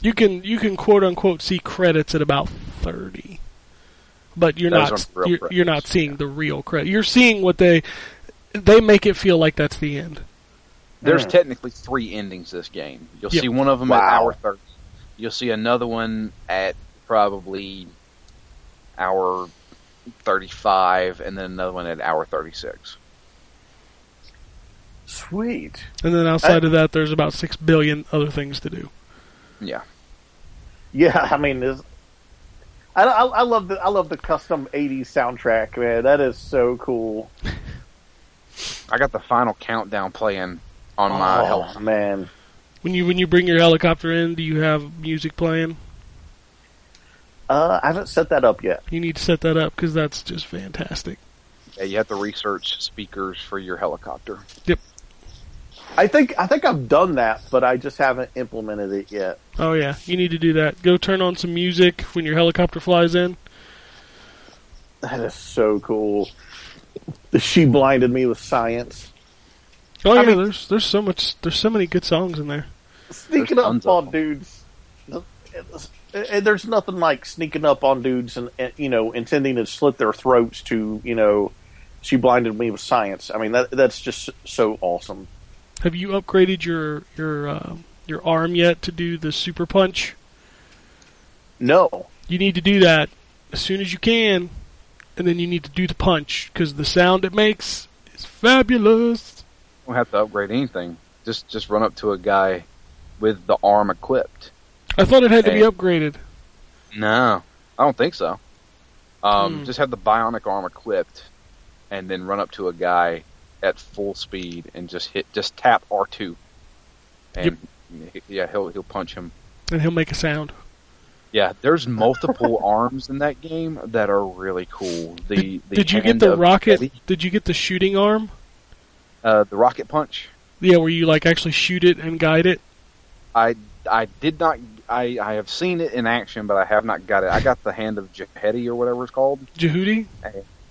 You can you can quote unquote see credits at about thirty, but you're Those not you're, you're not seeing the real credit. You're seeing what they they make it feel like that's the end. There's Mm. technically three endings to this game. You'll Yep. see one of them at hour 30. You'll see another one at probably hour 35, and then another one at hour 36. Sweet. And then outside of that, there's about six billion other things to do. Yeah. Yeah, I mean, this, I, I, I love the I love the custom '80s soundtrack, man. That is so cool. I got the final countdown playing on my oh health. man, When you when you bring your helicopter in, do you have music playing? uh, I haven't set that up yet. You need to set that up because that's just fantastic. Yeah, you have to research speakers for your helicopter. I think I think I've done that, but I just haven't implemented it yet. Oh yeah, you need to do that. Go turn on some music when your helicopter flies in. That is so cool. She blinded me with science. Oh I yeah, mean- there's there's so much there's so many good songs in there. Sneaking There's up on dudes. And there's nothing like sneaking up on dudes and, and you know intending to slit their throats to you know. She blinded me with science. I mean that that's just so awesome. Have you upgraded your your uh, your arm yet to do the super punch? No, You need to do that as soon as you can, and then you need to do the punch because the sound it makes is fabulous. don't have to upgrade anything. Just just run up to a guy with the arm equipped. I thought it had to be upgraded. No, I don't think so. Um, Hmm. Just have the bionic arm equipped, and then run up to a guy at full speed and just hit, just tap R two, and yeah, he'll he'll punch him. and he'll make a sound. Yeah, there's multiple arms in that game that are really cool. The, the Did you get the rocket? Eddie, Did you get the shooting arm? uh, the rocket punch. Yeah, where you like actually shoot it and guide it. I I did not. I, I have seen it in action, but I have not got it. I got the hand of Jehedi or whatever it's called, Jehudi.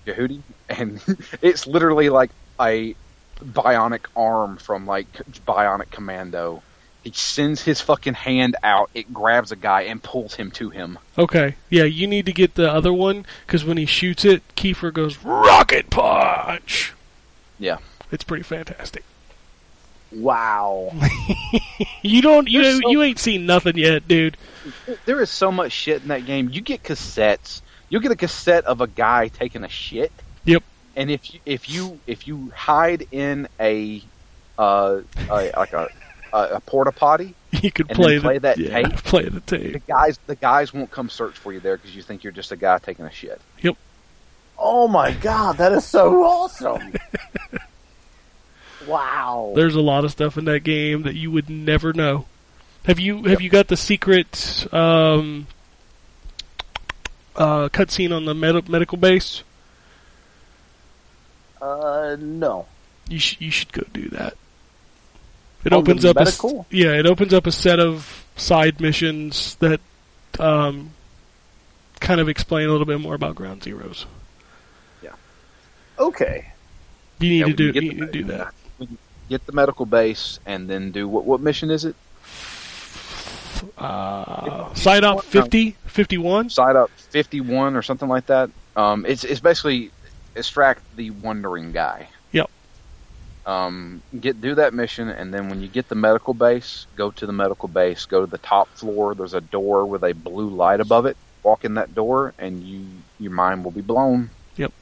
Jehudi, and it's literally like a bionic arm from like Bionic Commando. He sends his fucking hand out, it grabs a guy and pulls him to him. Okay, yeah, you need to get the other one because when he shoots it, Kiefer goes rocket punch. Yeah. it's pretty fantastic. wow. You don't, you There's so- you ain't seen nothing yet, dude. There is so much shit in that game. You get cassettes. You'll get a cassette of a guy taking a shit. Yep. And if you, if you if you hide in a uh a, like a a, a porta potty, You could play, play the, that yeah, tape? play the tape. the guys the guys won't come search for you there because you think you're just a guy taking a shit. Yep. Oh my god, that is so awesome. Wow. There's a lot of stuff in that game that you would never know. Have you have you got the secret um, uh, cutscene on the med- medical base? Uh, no. You sh- you should go do that. It On the opens up a s- medical? yeah, it opens up a set of side missions that um, kind of explain a little bit more about Ground Zeroes. Yeah. Okay. You need Yeah, to do you get you the need to do that. Get the medical base and then do what? What mission is it? Uh, side up 50, 51? Side op fifty one or something like that. Um, it's it's basically extract the wandering guy. Yep. Um, get do that mission, and then when you get the medical base, go to the medical base. Go to the top floor. There's a door with a blue light above it. Walk in that door, and you your mind will be blown. Yep.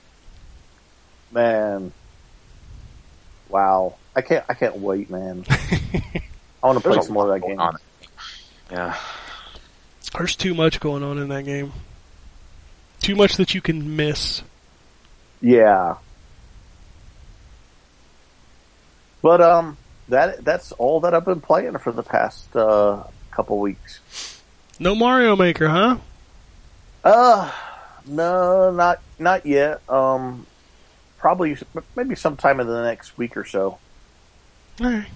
Man. Wow. I can't I can't wait, man. I want to play some more of that game. on. Yeah. There's too much going on in that game. Too much that you can miss. Yeah. But um that that's all that I've been playing for the past uh couple weeks. No Mario Maker, huh? Uh no, not not yet. Um probably maybe sometime in the next week or so. Alright.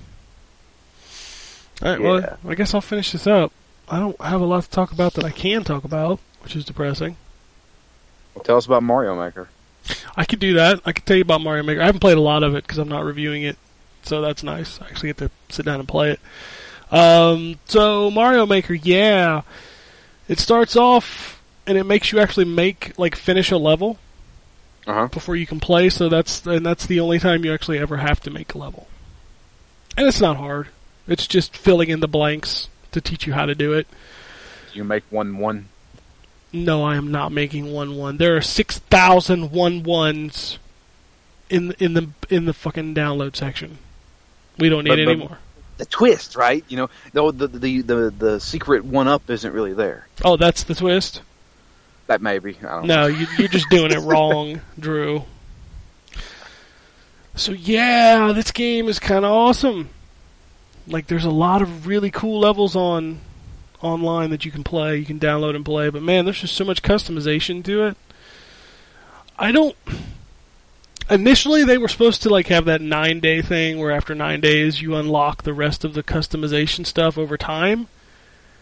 Alright, Yeah. well, I guess I'll finish this up. I don't have a lot to talk about that I can talk about, which is depressing. Well, tell us about Mario Maker. I could do that. I could tell you about Mario Maker. I haven't played a lot of it because I'm not reviewing it, so that's nice. I actually get to sit down and play it. Um, so Mario Maker, yeah, it starts off and it makes you actually make like finish a level Uh huh. before you can play. So that's and that's the only time you actually ever have to make a level. And it's not hard. It's just filling in the blanks to teach you how to do it. You make one one. No, I am not making one one. There are six thousand one ones in in the in the fucking download section. We don't need But- any but- more. The twist, right? You know, no, the the the the secret one up isn't really there. Oh, that's the twist. That maybe. I don't know. No, you, you're just doing it wrong, Drew. So yeah, this game is kind of awesome. Like, there's a lot of really cool levels on online that you can play, you can download and play. But man, there's just so much customization to it. I don't. Initially, they were supposed to like have that nine day thing where after nine days you unlock the rest of the customization stuff over time.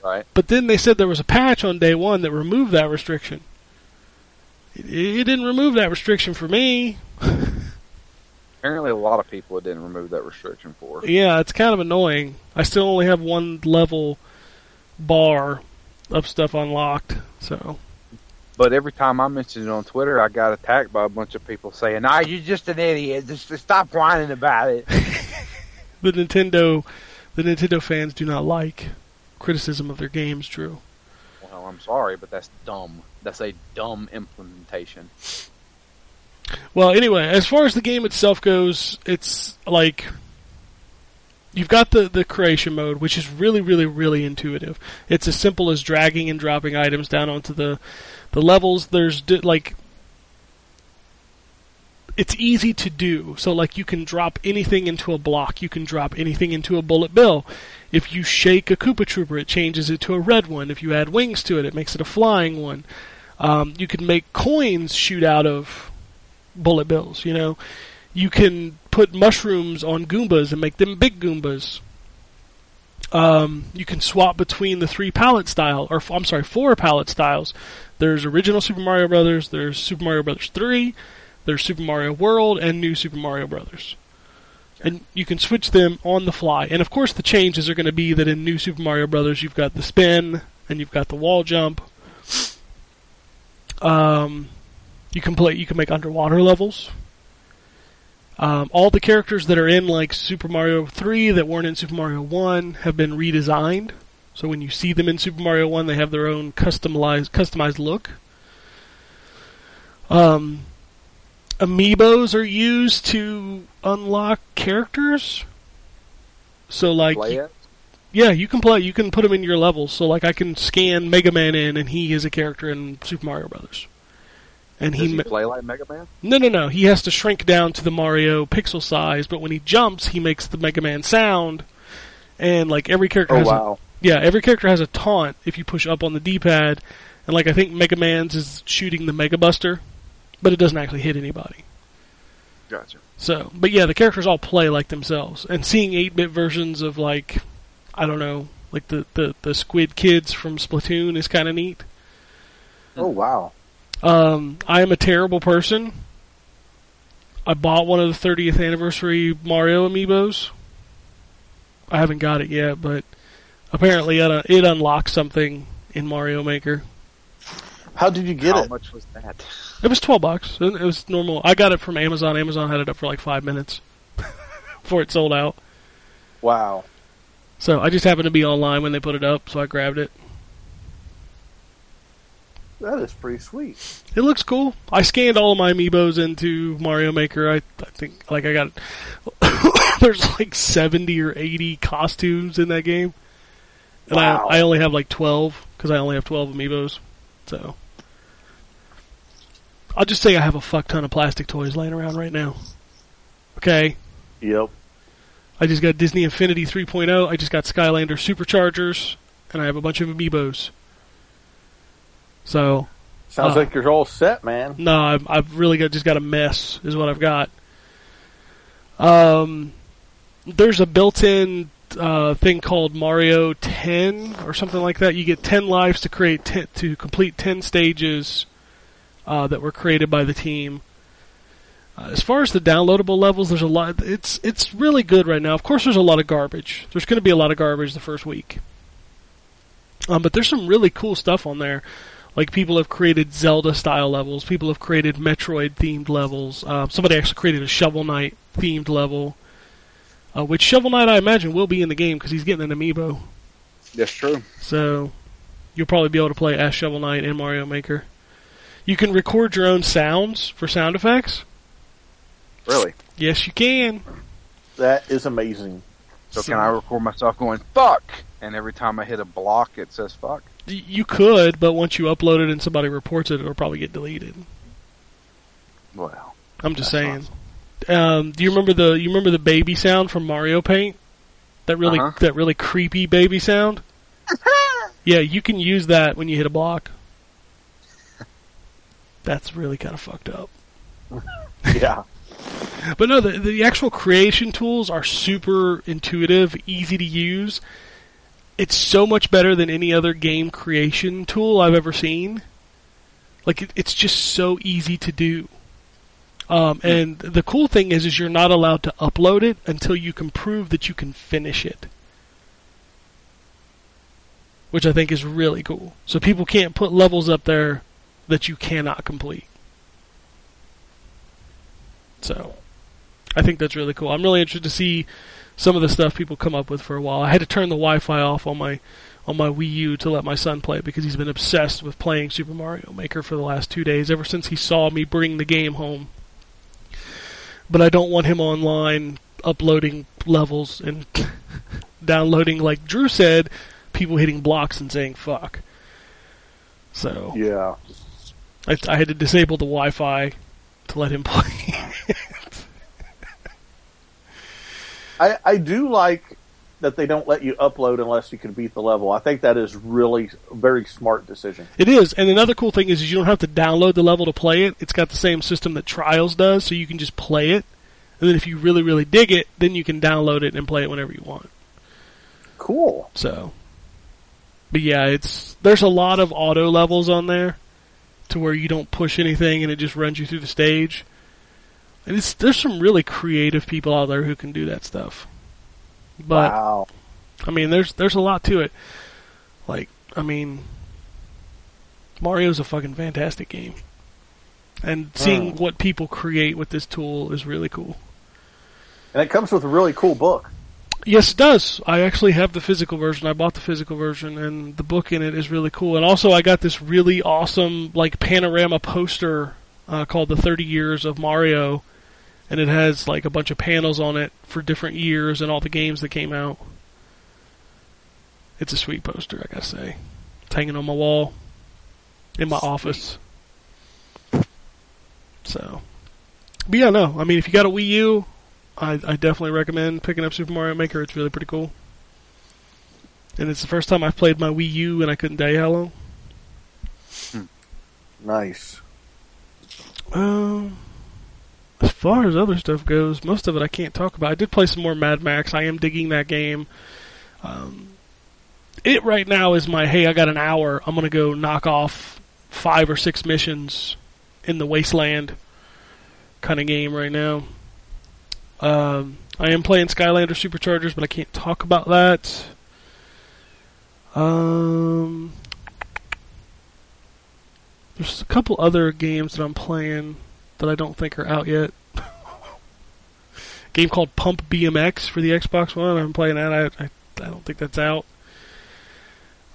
Right. But then they said there was a patch on day one that removed that restriction. It, it didn't remove that restriction for me. Apparently, a lot of people it didn't remove that restriction for. Yeah, it's kind of annoying. I still only have one level bar of stuff unlocked. So But every time I mention it on Twitter, I got attacked by a bunch of people saying, "Ah, you're just an idiot. Just, just stop whining about it." the Nintendo, the Nintendo fans do not like criticism of their games. Drew. well, I'm sorry, but that's dumb. That's a dumb implementation. Well, anyway, as far as the game itself goes, it's like you've got the the creation mode, which is really, really, really intuitive. It's as simple as dragging and dropping items down onto the the levels. There's di- like it's easy to do. So like you can drop anything into a block, you can drop anything into a bullet bill. If you shake a Koopa Trooper, it changes it to a red one. If you add wings to it, it makes it a flying one. Um, you can make coins shoot out of bullet bills. You know, you can put mushrooms on Goombas and make them big Goombas. Um, you can swap between the three palette style, or I'm sorry, four palette styles. There's original Super Mario Brothers. There's Super Mario Brothers three. There's Super Mario World and New Super Mario Brothers. And you can switch them on the fly. And of course, the changes are going to be that in New Super Mario Brothers, you've got the spin and you've got the wall jump. Um, you can play. You can make underwater levels. Um, all the characters that are in like Super Mario 3 that weren't in Super Mario 1 have been redesigned. So when you see them in Super Mario 1, they have their own customized customized look. Um, amiibos are used to unlock characters. So like yeah, you can play. You can put them in your levels. So, like, I can scan Mega Man in, and he is a character in Super Mario Brothers. And Does he, he play like Mega Man? no no no he has to shrink down to the Mario pixel size, but when he jumps, he makes the Mega Man sound, and like every character Oh has a, wow. yeah every character has a taunt if you push up on the D-pad, and like I think Mega Man's is shooting the Mega Buster, but it doesn't actually hit anybody. Gotcha. So, but yeah, the characters all play like themselves, and seeing eight-bit versions of like, I don't know, like the the, the Squid Kids from Splatoon is kind of neat. Oh wow. Um, I am a terrible person. I bought one of the 30th anniversary Mario amiibos. I haven't got it yet, but apparently it, uh, it unlocks something in Mario Maker. How did you get How it? How much was that? It was 12 bucks. It it was normal. I got it from Amazon. Amazon had it up for like five minutes before it sold out. Wow. So I just happened to be online when they put it up, so I grabbed it. That is pretty sweet. It looks cool. I scanned all of my amiibos into Mario Maker. I, I think like I got there's like 70 or 80 costumes in that game. And Wow. I I only have like 12 cuz I only have 12 amiibos. So I'll just say I have a fuck ton of plastic toys laying around right now. Okay. Yep. I just got Disney Infinity 3.0. I just got Skylander Superchargers and I have a bunch of amiibos. So, Sounds Uh. like you're all set, man. No, I've, I've really got just got a mess is what I've got. Um, there's a built-in uh, thing called Mario 10 or something like that. You get 10 lives to create 10, to complete 10 stages uh, that were created by the team. Uh, as far as the downloadable levels, there's a lot. It's it's really good right now. Of course, there's a lot of garbage. There's going to be a lot of garbage the first week. Um, but there's some really cool stuff on there. Like people have created Zelda style levels. People have created Metroid themed levels. Uh, somebody actually created a Shovel Knight themed level, uh, which Shovel Knight I imagine will be in the game because he's getting an amiibo. That's true. So you'll probably be able to play as Shovel Knight in Mario Maker. You can record your own sounds for sound effects. Really. Yes, you can. That is amazing. So can I record myself going fuck, and every time I hit a block, it says fuck? You could, but once you upload it and somebody reports it, it'll probably get deleted. Well, I'm just saying. Um, do you remember the you remember the baby sound from Mario Paint? That really Uh-huh. that really creepy baby sound. yeah, you can use that when you hit a block. That's really kind of fucked up. Yeah. But no, the the actual creation tools are super intuitive, easy to use. It's so much better than any other game creation tool I've ever seen. Like it, it's just so easy to do. Um, and the cool thing is, is you're not allowed to upload it until you can prove that you can finish it, which I think is really cool. So people can't put levels up there that you cannot complete. So, I think that's really cool. I'm really interested to see some of the stuff people come up with for a while. I had to turn the Wi-Fi off on my on my Wii U to let my son play because he's been obsessed with playing Super Mario Maker for the last two days, ever since he saw me bring the game home. But I don't want him online uploading levels and downloading, like Drew said, people hitting blocks and saying fuck. So Yeah. I, I had to disable the Wi-Fi to let him play. I, I do like that they don't let you upload unless you can beat the level. I think that is really a very smart decision. It is, and another cool thing is, is you don't have to download the level to play it. It's got the same system that Trials does, so you can just play it. And then if you really, really dig it, then you can download it and play it whenever you want. Cool. So, but yeah, it's there's a lot of auto levels on there, to where you don't push anything and it just runs you through the stage. And it's there's some really creative people out there who can do that stuff. But wow. I mean, there's there's a lot to it. Like, I mean, Mario's a fucking fantastic game, and hmm. seeing what people create with this tool is really cool. And it comes with a really cool book. Yes, it does. I actually have the physical version. I bought the physical version, and the book in it is really cool. And also, I got this really awesome like panorama poster uh, called "The 30 Years of Mario," and it has like a bunch of panels on it for different years and all the games that came out. It's a sweet poster, I gotta say. It's hanging on my wall in my office. So, but yeah, no. I mean, if you got a Wii U, I, I definitely recommend picking up Super Mario Maker. It's really pretty cool. And it's the first time I've played my Wii U, and I couldn't tell you how long. Nice. Um, as far as other stuff goes, most of it I can't talk about. I did play some more Mad Max. I am digging that game. Um, it right now is my hey, I got an hour. I'm gonna go knock off five or six missions in the wasteland kind of game right now. Um, I am playing Skylander Superchargers, but I can't talk about that. Um, there's a couple other games that I'm playing that I don't think are out yet. game called Pump BMX for the Xbox One. I'm playing that. I, I, I don't think that's out.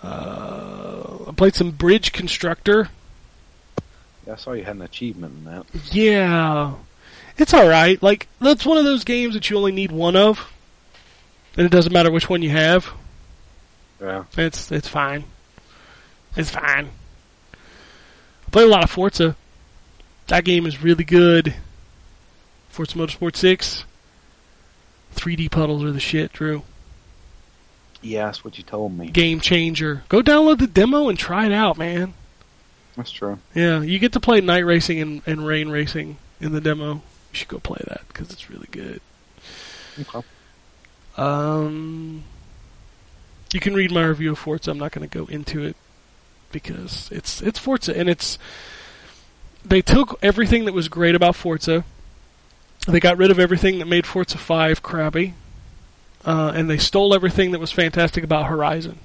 Uh, I played some Bridge Constructor. Yeah, I saw you had an achievement in that. Yeah, it's all right. Like that's one of those games that you only need one of, and it doesn't matter which one you have. Yeah. It's it's fine. It's fine. I play a lot of Forza. That game is really good. Forza Motorsport 6. 3D puddles are the shit, Drew. Yeah, that's what you told me. Game changer. Go download the demo and try it out, man. That's true. Yeah, you get to play night racing and, and rain racing in the demo. You should go play that because it's really good. Okay. Um, you can read my review of Forza. I'm not going to go into it because it's it's Forza and it's they took everything that was great about Forza. They got rid of everything that made Forza 5 crappy. Uh, and they stole everything that was fantastic about Horizon.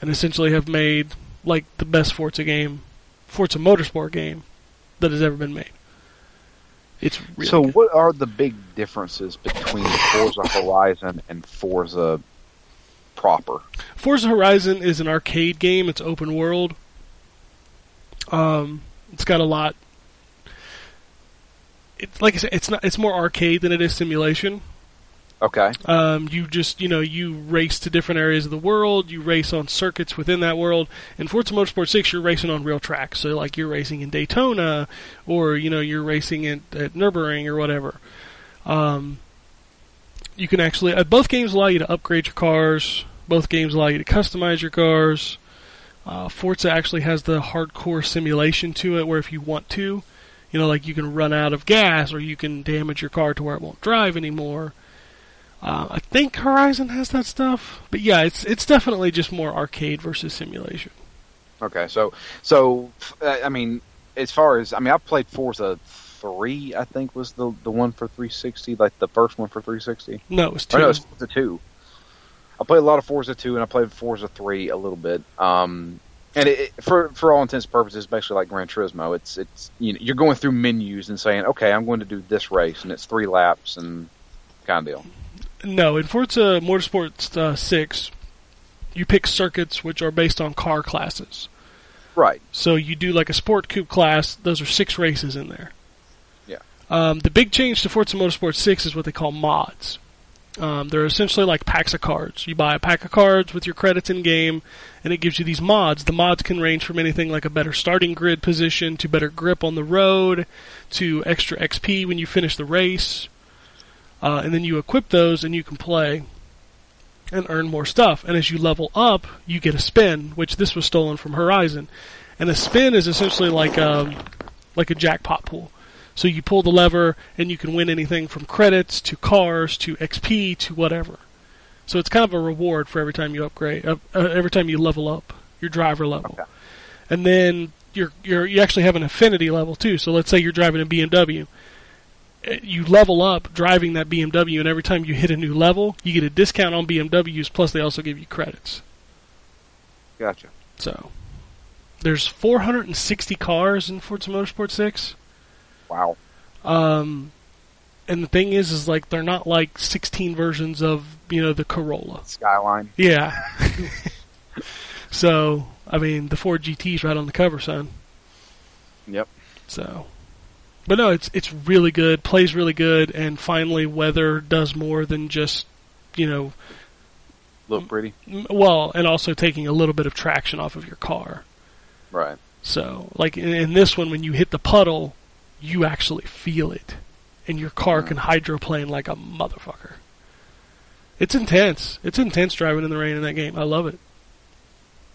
And essentially have made like the best Forza game, Forza Motorsport game that has ever been made. It's really so, good. what are the big differences between Forza Horizon and Forza proper? Forza Horizon is an arcade game. It's open world. Um, it's got a lot. It's like I said, it's not. It's more arcade than it is simulation. Okay. Um, you just you know you race to different areas of the world. You race on circuits within that world. In Forza Motorsport Six, you're racing on real tracks. So like you're racing in Daytona, or you know you're racing at, at Nurburgring or whatever. Um, you can actually uh, both games allow you to upgrade your cars. Both games allow you to customize your cars. Uh, Forza actually has the hardcore simulation to it, where if you want to, you know, like you can run out of gas or you can damage your car to where it won't drive anymore. Uh, I think Horizon has that stuff, but yeah, it's it's definitely just more arcade versus simulation. Okay. So, so uh, I mean, as far as I mean, I've played Forza three. I think was the the one for 360, like the first one for 360. No, it was Or two. no, it's Forza two. I played a lot of Forza two, and I played Forza three a little bit. Um, and it, for for all intents and purposes, basically like Gran Turismo. It's it's you know you're going through menus and saying, okay, I'm going to do this race, and it's three laps and kind of deal. No, in Forza Motorsport uh, Six, you pick circuits which are based on car classes. Right. So you do like a sport coupe class. Those are six races in there. Yeah. Um, the big change to Forza Motorsport 6 is what they call mods. Um, they're essentially like packs of cards. You buy a pack of cards with your credits in game, and it gives you these mods. The mods can range from anything like a better starting grid position to better grip on the road to extra XP when you finish the race. Uh, and then you equip those and you can play and earn more stuff. And as you level up, you get a spin, which this was stolen from Horizon. And a spin is essentially like um, like a jackpot pool. So you pull the lever and you can win anything from credits to cars to XP to whatever. So it's kind of a reward for every time you upgrade, uh, uh, every time you level up your driver level. Okay. And then you're, you're you actually have an affinity level too. So let's say you're driving a BMW. Uh, You level up driving that BMW, and every time you hit a new level, you get a discount on BMWs. Plus, they also give you credits. Gotcha. So there's 460 cars in Forza Motorsport 6. Wow. Um, and the thing is, is like they're not like 16 versions of you know the Corolla. Skyline. Yeah. so I mean, the Ford GT's right on the cover, son. Yep. So, but no, it's it's really good. Plays really good, and finally, weather does more than just you know, Look pretty. well, and also taking a little bit of traction off of your car. Right. So, like in, in this one, when you hit the puddle, you actually feel it, and your car can hydroplane like a motherfucker. It's intense. It's intense driving in the rain in that game. I love it.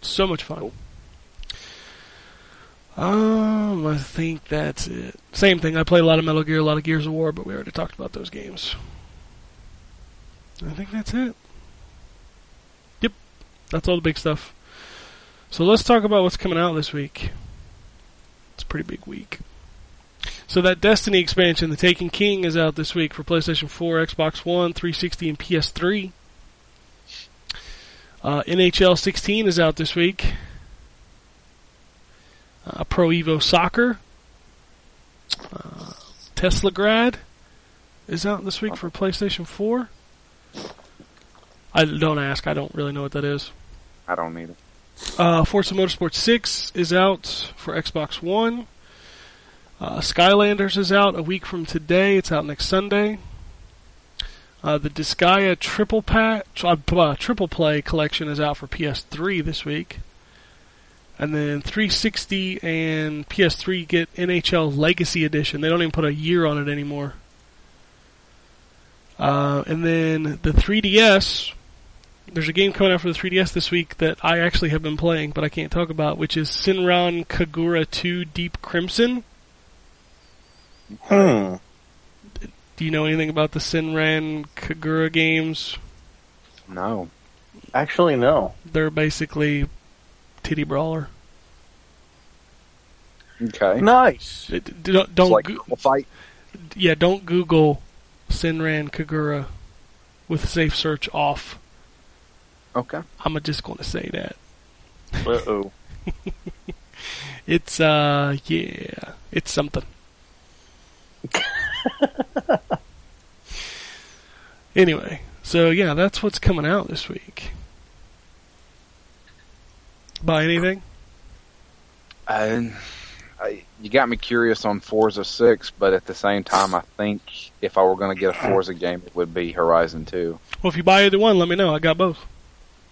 So much fun. Um, I think that's it. Same thing. I play a lot of Metal Gear, a lot of Gears of War, but we already talked about those games. I think that's it. Yep, that's all the big stuff. So let's talk about what's coming out this week. It's a pretty big week. So that Destiny expansion, The Taken King, is out this week for PlayStation 4, Xbox One, 360, and PS3. Uh, NHL 16 is out this week. Uh, Pro Evo Soccer. Uh, Teslagrad is out this week for PlayStation 4. I don't ask. I don't really know what that is. I don't need it. Uh, Forza Motorsport 6 is out for Xbox One. Uh, Skylanders is out a week from today. It's out next Sunday. Uh, the Disgaea Triple Pack, uh, uh, Triple Play collection is out for PS3 this week. And then 360 and PS3 get NHL Legacy Edition. They don't even put a year on it anymore. Uh, and then the 3DS, there's a game coming out for the 3DS this week that I actually have been playing, but I can't talk about, which is Senran Kagura 2 Deep Crimson. Hmm. Do you know anything about the Senran Kagura games? No. Actually, no. They're basically titty brawler. Okay. Nice. D- d- Don't, It's don't like go- fight. yeah, don't Google Senran Kagura with safe search off. Okay. I'm just going to say that. Uh oh. It's uh yeah, it's something. anyway, so yeah, that's what's coming out this week. Buy anything? I, you got me curious on Forza 6, but at the same time, I think if I were going to get a Forza game, it would be Horizon 2. Well, if you buy either one, let me know. I got both.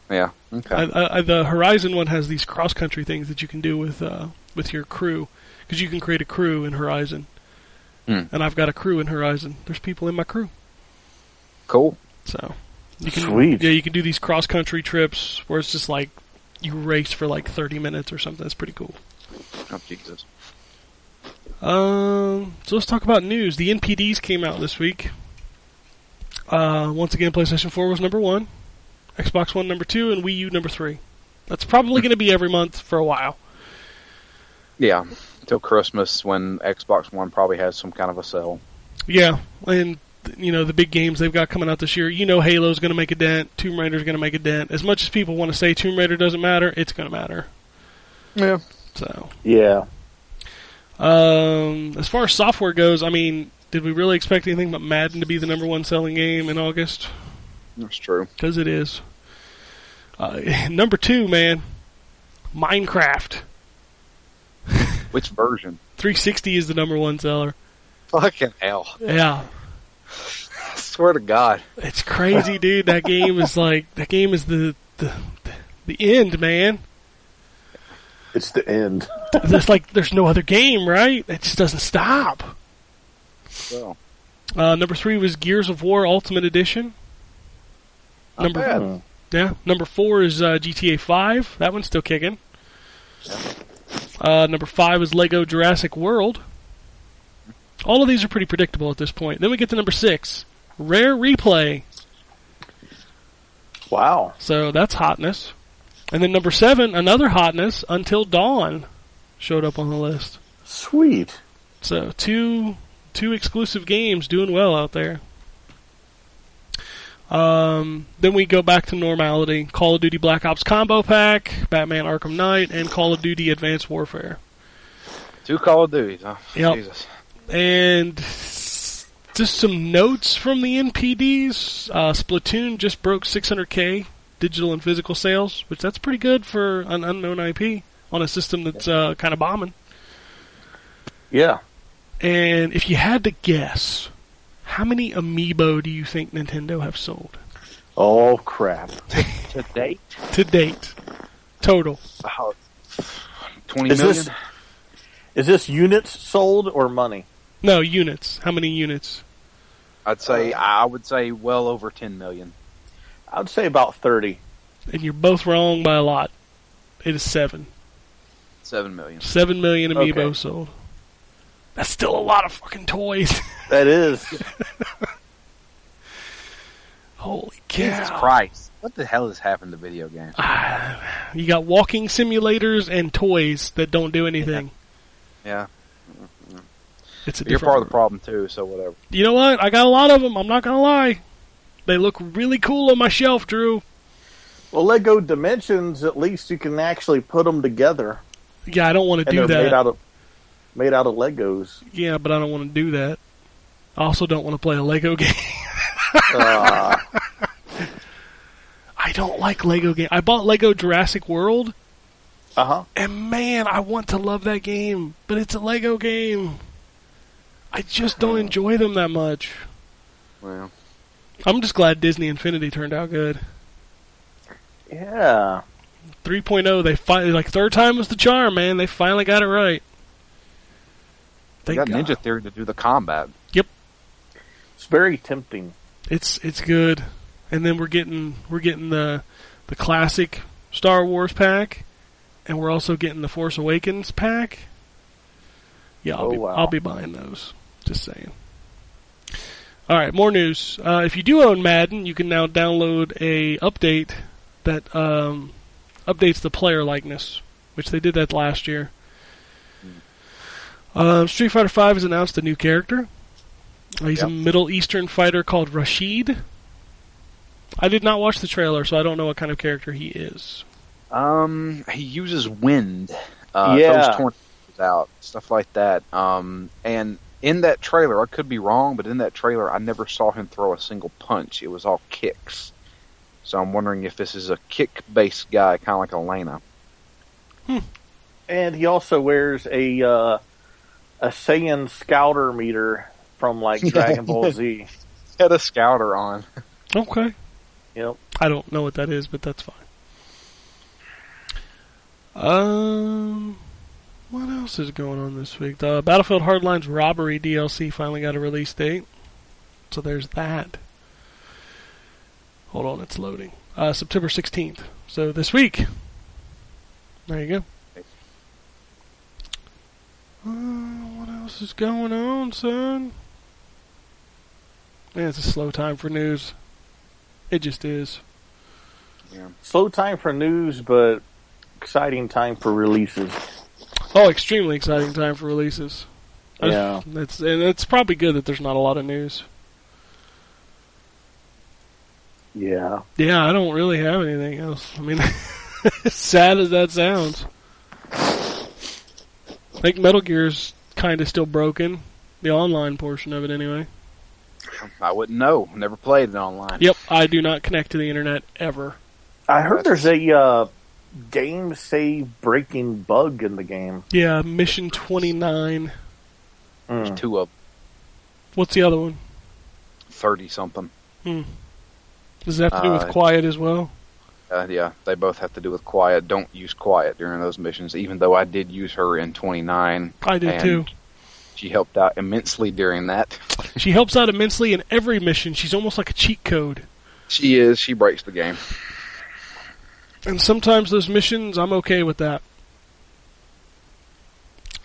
Yeah. Okay. I, I, I, the Horizon one has these cross country things that you can do with uh, with your crew because you can create a crew in Horizon, Hmm. and I've got a crew in Horizon. There's people in my crew, cool. so you can Sweet. yeah you can do these cross country trips where it's just like you race for like 30 minutes or something. That's pretty cool. Oh, Jesus. Um, so let's talk about news. The NPDs came out this week. Uh, once again, PlayStation 4 was number one, Xbox One number two, and Wii U number three. That's probably going to be every month for a while. Yeah. Till Christmas when Xbox One probably has some kind of a sale. Yeah, and you know the big games they've got coming out this year. You know Halo's going to make a dent. Tomb Raider's going to make a dent. As much as people want to say Tomb Raider doesn't matter, it's going to matter. Yeah. So, Yeah. um, as far as software goes, I mean, did we really expect anything but Madden to be the number one selling game in August? That's true. Because it is. Uh, number two, man, Minecraft. Which version? 360 is the number one seller. Fucking hell. Yeah, I swear to God. it's crazy, dude. That game is like that game is the the the end, man. It's the end. There's like there's no other game, right? It just doesn't stop. Well, Uh, number three was Gears of War Ultimate Edition. not Number bad. Yeah, number four is uh, GTA Five. That one's still kicking. Uh, number five is Lego Jurassic World. All of these are pretty predictable at this point. Then we get to number six, Rare Replay. Wow. So that's hotness. And then number seven, another hotness, Until Dawn, showed up on the list. Sweet. So two two exclusive games doing well out there. Um, then we go back to normality. Call of Duty Black Ops Combo Pack, Batman Arkham Knight, and Call of Duty Advanced Warfare. Two Call of Duties, huh? Yep. Jesus. And just some notes from the NPDs. Uh, Splatoon just broke 600k digital and physical sales, which that's pretty good for an unknown IP on a system that's uh, kind of bombing. Yeah. And if you had to guess, how many amiibo do you think Nintendo have sold Oh crap. To date? to date? Total. About 20 Is million? this is this units sold or money? No units. How many units? I'd say I would say well over ten million. I would say about thirty. And you're both wrong by a lot. It is seven. Seven million. Seven million amiibo Okay. sold. That's still a lot of fucking toys. That is. Holy Jesus! Christ! What the hell has happened to video games? Uh, you got walking simulators and toys that don't do anything. Yeah, mm-hmm. It's a you're different part of the problem too. So whatever. You know what? I got a lot of them. I'm not gonna lie. They look really cool on my shelf, Drew. well, Lego Dimensions. At least you can actually put them together, Yeah, I don't want to and do they're that. made out of made out of Legos. yeah, but I don't want to do that. I also don't want to play a Lego game. Uh, I don't like Lego game. I bought Lego Jurassic World, uh huh. and man, I want to love that game, but it's a Lego game. I just don't enjoy them that much. Well, I'm just glad Disney Infinity turned out good. Yeah. 3.0, they finally like third time was the charm, man. They finally got it right. They Thank got God. Ninja Theory to do the combat. Yep, it's very tempting. It's it's good. And then we're getting we're getting the the classic Star Wars pack, and we're also getting the Force Awakens pack. Yeah, I'll Oh, be wow. I'll be buying those. Just saying. All right, more news. Uh, if you do own Madden, you can now download a update that um, updates the player likeness, which they did that last year. Um, Street Fighter V has announced a new character. Uh, he's a Middle Eastern fighter called Rashid. I did not watch the trailer, so I don't know what kind of character he is. Um, he uses wind. Uh, Yeah. throws tornadoes out, stuff like that. Um, and in that trailer, I could be wrong, but in that trailer, I never saw him throw a single punch. It was all kicks. So I'm wondering if this is a kick-based guy, kind of like Elena. Hmm. And he also wears a uh, a Saiyan Scouter meter from like Dragon Ball Z. Had a scouter on. Okay. Yep. I don't know what that is, but that's fine. Um, what else is going on this week? The Battlefield Hardline's Robbery DLC finally got a release date, so there's that. Hold on, it's loading. Uh, September 16th. So this week. There you go. Uh, what else is going on, son? Man, it's a slow time for news. It just is. Yeah. Slow time for news, but exciting time for releases. Oh, extremely exciting time for releases. Yeah. It's and it's probably good that there's not a lot of news. Yeah. Yeah, I don't really have anything else. I mean, as sad as that sounds, I think Metal Gear's kind of still broken. The online portion of it, anyway. I wouldn't know. Never played it online. Yep, I do not connect to the internet ever. I heard there's a uh, game save breaking bug in the game. Yeah, Mission 29. Mm. Two of What's the other one? thirty something. Does it have to do with Uh, quiet as well? Uh, yeah, they both have to do with quiet. Don't use quiet during those missions. Even though I did use her in 29, I did too. she helped out immensely during that. She helps out immensely in every mission. She's almost like a cheat code. She is. She breaks the game. And sometimes those missions, I'm okay with that.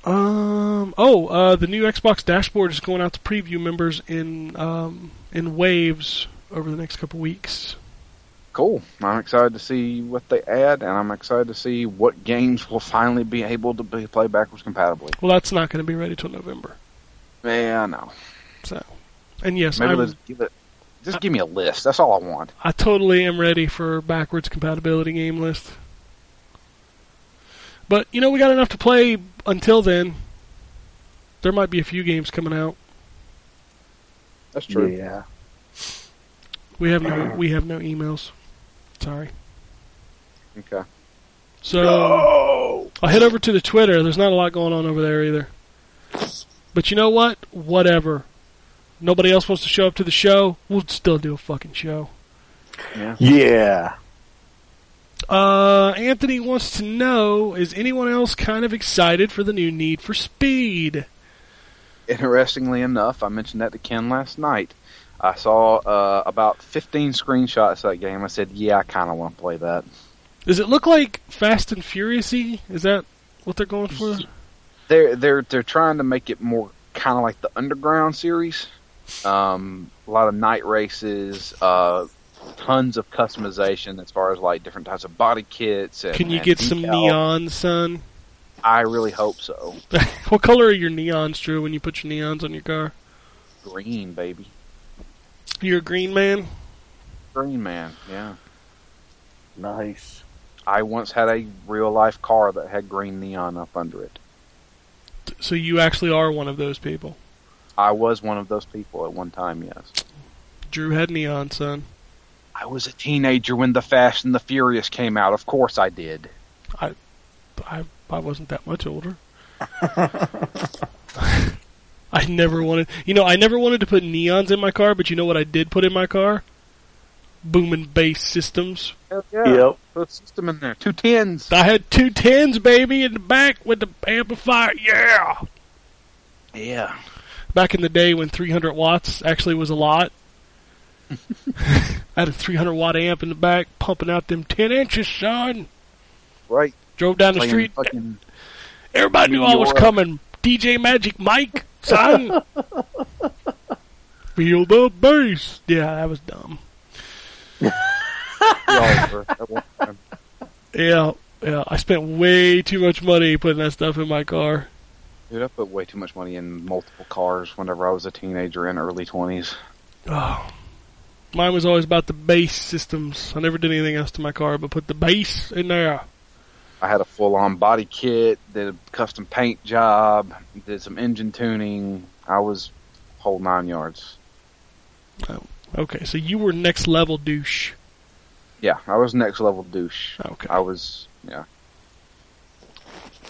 Um. Oh, uh, the new Xbox dashboard is going out to preview members in um, in waves over the next couple weeks. Cool. I'm excited to see what they add, and I'm excited to see what games will finally be able to be played backwards compatibly. Well, that's not going to be ready till November. Yeah, I know. So, and yes, Maybe I'm, let's give it. Just give me a list. That's all I want. I totally am ready for backwards compatibility game list. But you know, we got enough to play until then. There might be a few games coming out. That's true. Yeah. We have no we have no emails. Sorry. Okay. So I'll head over to the Twitter. There's not a lot going on over there either. But you know what? Whatever. Nobody else wants to show up to the show. We'll still do a fucking show. Yeah. Yeah. Uh, Anthony wants to know: Is anyone else kind of excited for the new Need for Speed? interestingly enough, I mentioned that to Ken last night. I saw uh, about 15 screenshots of that game. I said, "Yeah, I kind of want to play that." Does it look like Fast and Furiousy? Is that what they're going for? They're they're they're trying to make it more kind of like the Underground series. Um, a lot of night races, uh, tons of customization as far as like different types of body kits. And, Can you and get some decal. neon, son? I really hope so. what color are your neons, Drew, when you put your neons on your car? Green, baby. You're a green man? Green man. Yeah. Nice. I once had a real life car that had green neon up under it. So you actually are one of those people. I was one of those people at one time, yes. Drew had neon, son. I was a teenager when The Fast and the Furious came out. Of course I did. I I wasn't that much older. I never wanted, you know, I never wanted to put neons in my car, but you know what I did put in my car? Boom and bass systems. yeah. Yep. Put a system in there. Two tens. I had two tens, baby, in the back with the amplifier. Yeah. Yeah. Back in the day when 300 watts actually was a lot. I had a 300 watt amp in the back, pumping out them 10 inches, son. Right. Drove down the street. Fucking, Everybody knew I was coming. DJ Magic Mike, son. Feel the bass. Yeah, that was dumb. Oliver at one time. Yeah, yeah. I spent way too much money putting that stuff in my car. Dude, I put way too much money in multiple cars whenever I was a teenager in early 20s. Oh. Mine was always about the bass systems. I never did anything else to my car but put the bass in there. I had a full on body kit, did a custom paint job, did some engine tuning. I was whole nine yards. Oh, okay, so you were next level douche. Yeah, I was next level douche. Okay. I was, yeah.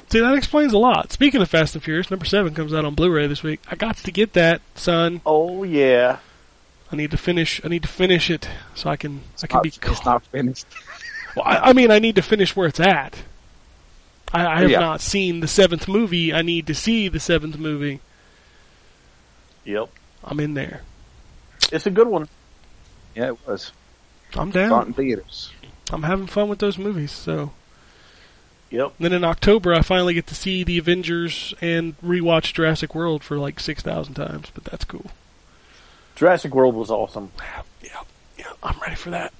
See, that explains a lot. Speaking of Fast and Furious, number seven comes out on Blu-ray this week. I got to get that, son. Oh yeah. I need to finish. I need to finish it so I can. I can Not- be. it's not finished. Well, I, I mean, I need to finish where it's at. I, I have Yeah. not seen the seventh movie. I need to see the seventh movie. Yep. I'm in there. It's a good one. Yeah, it was. I'm Saw it down. in theaters. I'm having fun with those movies. So Yep. then in October, I finally get to see the Avengers and rewatch Jurassic World for like six thousand times. But that's cool. Jurassic World was awesome. Yeah, yeah, I'm ready for that.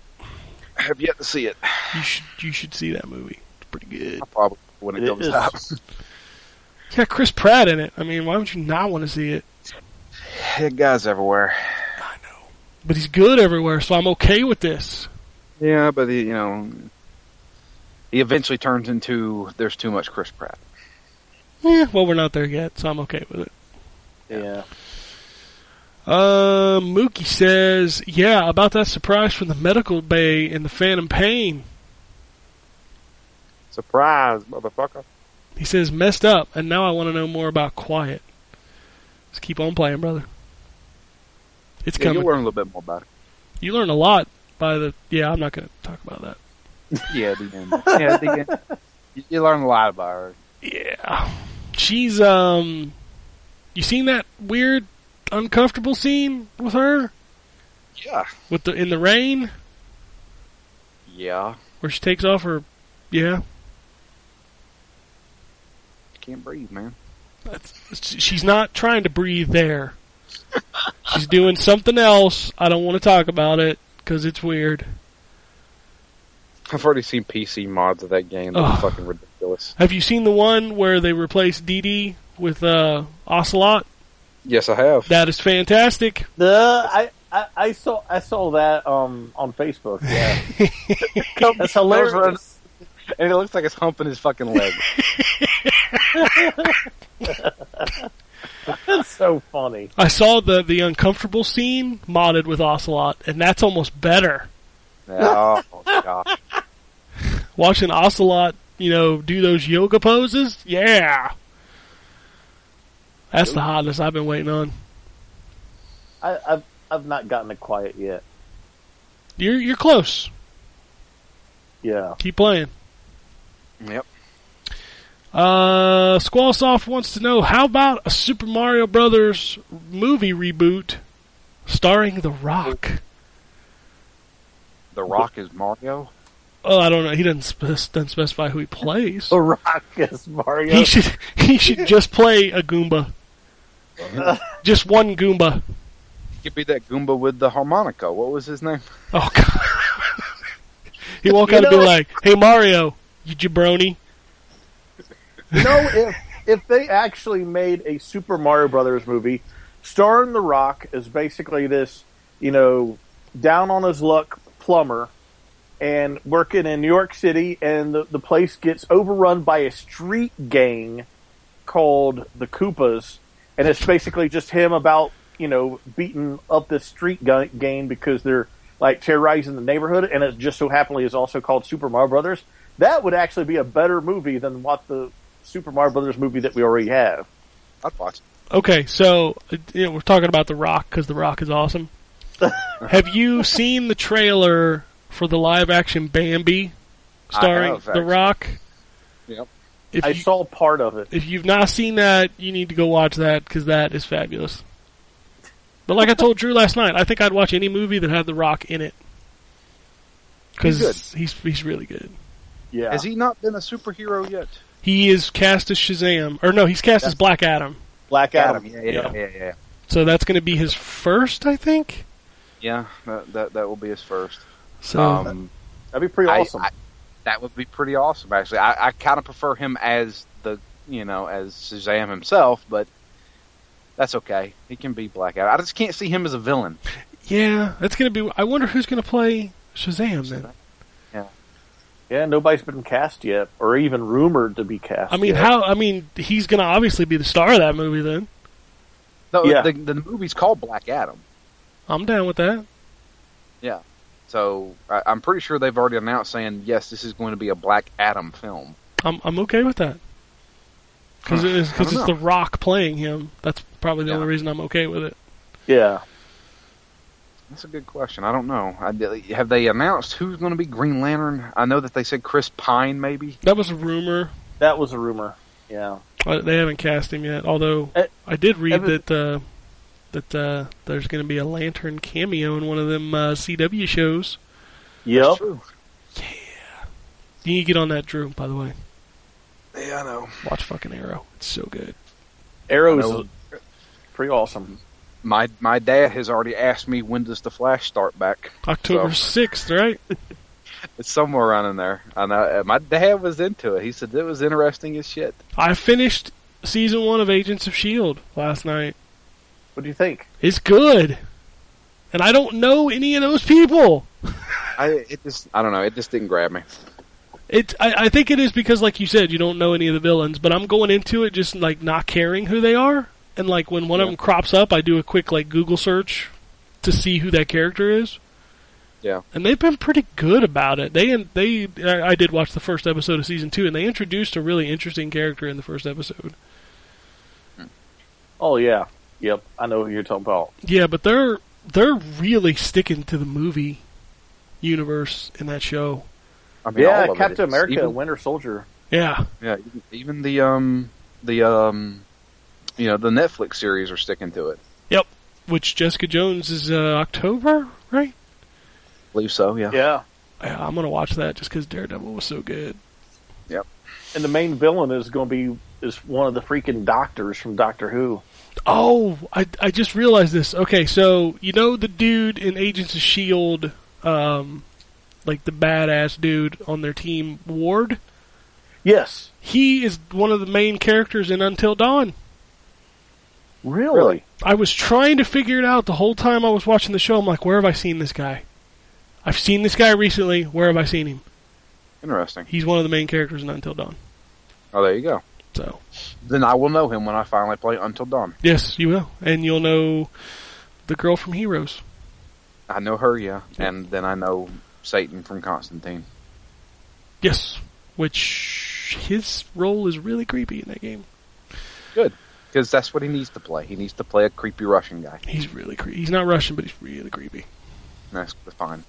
I have yet to see it. You should you should see that movie. It's pretty good. Probably when it, It comes is. out. It's got Chris Pratt in it. I mean, why would you not want to see it? Yeah, guys everywhere. I know, but he's good everywhere, so I'm okay with this. Yeah, but he, you know, he eventually turns into there's too much Chris Pratt. Yeah, well, we're not there yet, so I'm okay with it. Yeah. Uh, Mookie says, yeah, about that surprise from the medical bay in the Phantom Pain. Surprise, motherfucker! He says, messed up, and now I want to know more about Quiet. Just keep on playing, brother. It's Yeah, coming. you'll learn a little bit more about it. You learn a lot by the. Yeah, I'm not going to talk about that. Yeah, the end. yeah, the end. You, you learn a lot about her. Yeah. She's, um. You seen that weird, uncomfortable scene with her? Yeah, With the in the rain? yeah. Where she takes off her. Yeah. Can't breathe, man. That's, she's not trying to breathe there. She's doing something else. I don't want to talk about it because it's weird. I've already seen PC mods of that game. They're fucking ridiculous. Have you seen the one where they replace Dee Dee with uh, Ocelot? Yes, I have. That is fantastic. The I, I I saw I saw that um on Facebook. Yeah. That's hilarious. and it looks like it's humping his fucking leg. That's so funny. I saw the the uncomfortable scene modded with Ocelot, and that's almost better. oh god. Watching Ocelot, you know, do those yoga poses, yeah. That's the hotness I've been waiting on. I, I've I've not gotten it quiet yet. You're you're close. Yeah. Keep playing. Yep. Uh, Squallsoft wants to know how about a Super Mario Brothers movie reboot starring The Rock? The Rock is Mario. Oh, I don't know. He doesn't, spe- doesn't specify who he plays. The Rock is Mario. He should he should just play a Goomba. just one Goomba. Could be that Goomba with the harmonica. What was his name? Oh god. he won't You gotta be like, "Hey Mario, you jabroni." Know, if if they actually made a Super Mario Brothers movie starring The Rock as basically this, you know, down on his luck plumber and working in New York City, and the, the place gets overrun by a street gang called the Koopas, and it's basically just him about you know beating up this street gang because they're like terrorizing the neighborhood, and it just so happily is also called Super Mario Brothers. That would actually be a better movie than what the Super Mario Brothers movie that we already have. I'd watch. Okay, so uh, you know, we're talking about The Rock because The Rock is awesome. Have you seen the trailer for the live action Bambi starring have, The. Rock? Yep. If I you, saw part of it. if you've not seen that, you need to go watch that because that is fabulous. But like I told Drew last night, I think I'd watch any movie that had The Rock in it because He's he's, he's really good. Yeah, Has he not been a superhero yet? He is cast as Shazam, or no, he's cast as Black Adam. Black Adam. Yeah, yeah, yeah, yeah. So that's going to be his first, I think. Yeah, that, that that will be his first. So Um, That'd be pretty I- awesome. I- that would be pretty awesome, actually. I, I kind of prefer him as the, you know, as Shazam himself, but that's okay. He can be Black Adam. I just can't see him as a villain. yeah, that's going to be. I wonder who's going to play Shazam then. Yeah, nobody's been cast yet, or even rumored to be cast. I mean, yet. how? I mean, he's going to obviously be the star of that movie. Then No, Yeah. the, the movie's called Black Adam. I'm down with that. Yeah. So I, I'm pretty sure they've already announced saying yes, this is going to be a Black Adam film. I'm I'm okay with that because Huh, it's, cause hmm. it's know. The Rock playing him. That's probably the Yeah. only reason I'm okay with it. Yeah, That's a good question. I don't know. I, have they announced who's going to be Green Lantern? I know that they said Chris Pine, maybe. That was a rumor. that was a rumor. Yeah, Uh, They haven't cast him yet. Although Eh, I did read Evan- that uh, that uh, there's going to be a Lantern cameo in one of them uh, CW shows. yep. True. You need to get on that, Drew. By the way, Yeah, I know. watch fucking Arrow. It's so good. Arrow's I know. pretty awesome. My my dad has already asked me when does the Flash start back. October So- sixth, right? It's somewhere around in there. I know. uh, My dad was into it. He said it was interesting as shit. I finished season one of Agents of Shield last night. What do you think? It's good, and I don't know any of those people. I it just I don't know. It just didn't grab me. It, I, I think it is because, like you said, you don't know any of the villains. But I'm going into it just like not caring who they are, and like when one of them crops up, I do a quick like Google search to see who that character is. Yeah. and they've been pretty good about it. They they I I did watch the first episode of season two, and they introduced a really interesting character in the first episode. Oh yeah, yep. I know who you're talking about. Yeah, but they're they're really sticking to the movie universe in that show. I mean, Yeah, all it Captain. America, Even, Winter Soldier. Yeah, yeah, even- even the um the um you know the Netflix series are sticking to it. Yep, which Jessica Jones is uh, October, right? I believe so. Yeah. Yeah, Yeah, I'm gonna watch that just because Daredevil was so good. Yep. And the main villain is going to be is one of the freaking doctors from Doctor Who. Oh, I I just realized this. Okay, so you know the dude in Agents of Shield, um, like the badass dude on their team, Ward. Yes, He is one of the main characters in Until Dawn. Really. Really? I was trying to figure it out the whole time I was watching the show. I'm like, where have I seen this guy? I've seen this guy recently. Where have I seen him? Interesting. He's one of the main characters in Until Dawn. Oh, there you go. So Then I will know him when I finally play Until Dawn. yes, you will, and you'll know the girl from Heroes. I know her, yeah, and then I know Satan from Constantine. Yes, which his role is really creepy in that game. Because that's what he needs to play. He needs to play a creepy Russian guy. He's really creepy. He's not Russian, but he's really creepy. That's fine.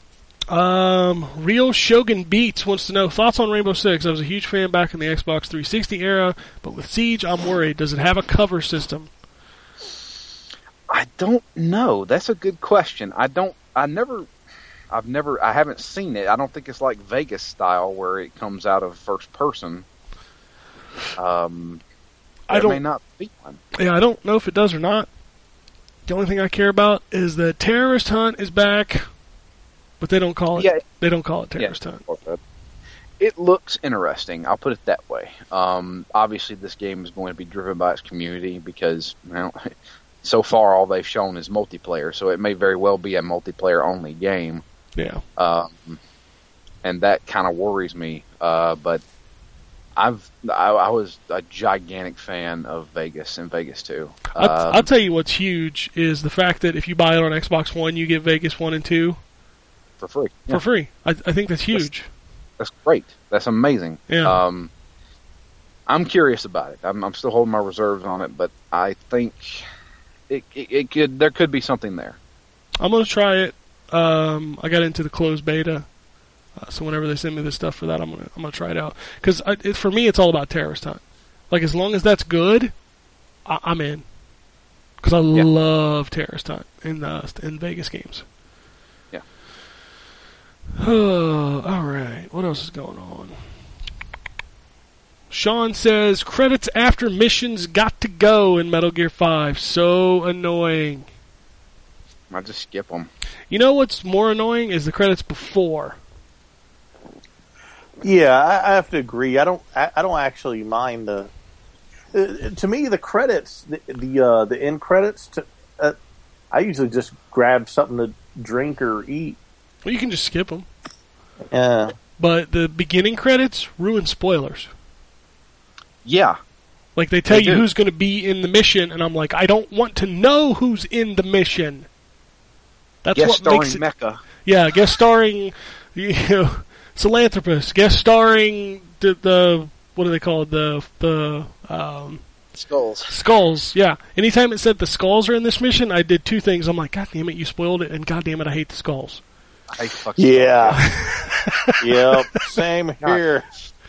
Um, Real Shogun Beats wants to know thoughts on Rainbow Six. I was a huge fan back in the Xbox 360 era, but with Siege, I'm worried. Does it have a cover system? I don't know. That's a good question. I don't. I never. I've never. I haven't seen it. I don't think it's like Vegas style where it comes out of first person. Um, I there may don't. not be one. Yeah, I don't know if it does or not. The only thing I care about is that Terrorist Hunt is back, but they don't call it. Yeah. They don't call it Terrorist Hunt. It looks interesting. I'll put it that way. Um, obviously, this game is going to be driven by its community because, well, so far all they've shown is multiplayer. So it may very well be a multiplayer only game. Yeah. um, and that kind of worries me. Uh, but I've I, I was a gigantic fan of Vegas and Vegas Two. I'll, Um, I'll tell you what's huge is the fact that if you buy it on Xbox One, you get Vegas One and Two for free. for free. I, I think that's huge. that's great. That's amazing. Yeah. Um, I'm curious about it. I'm, I'm still holding my reserves on it, but I think it, it, it could there could be something there. I'm gonna try it. Um, I got into the closed beta, uh, so whenever they send me this stuff for that, I'm gonna I'm gonna try it out. Because it, for me, it's all about terrorist hunt. Like as long as that's good, I, I'm in. Because I Yeah. love terrorist hunt in uh, in Vegas games. Yeah. all right. What else is going on? Sean says credits after missions got to go in Metal Gear Five. So annoying. I just skip them. You know what's more annoying is the credits before. Yeah, I, I have to agree. I don't. I, I don't actually mind the. Uh, to me, the credits, the the, uh, the end credits. To, uh, I usually just grab something to drink or eat. Well, you can just skip them. Uh, But the beginning credits ruin spoilers. Yeah, Like they tell They you do. who's going to be in the mission, and I'm like, I don't want to know who's in the mission. That's guest what starring makes it. Mecca. Yeah, guest starring, you know, Philanthropist, guest starring the, the what do they call it? The the um, Skulls. skulls. Yeah. Anytime it said the skulls are in this mission, I did two things. I'm like, God damn it, you spoiled it, and God damn it, I hate the skulls. I fucking yeah. yep. Same here.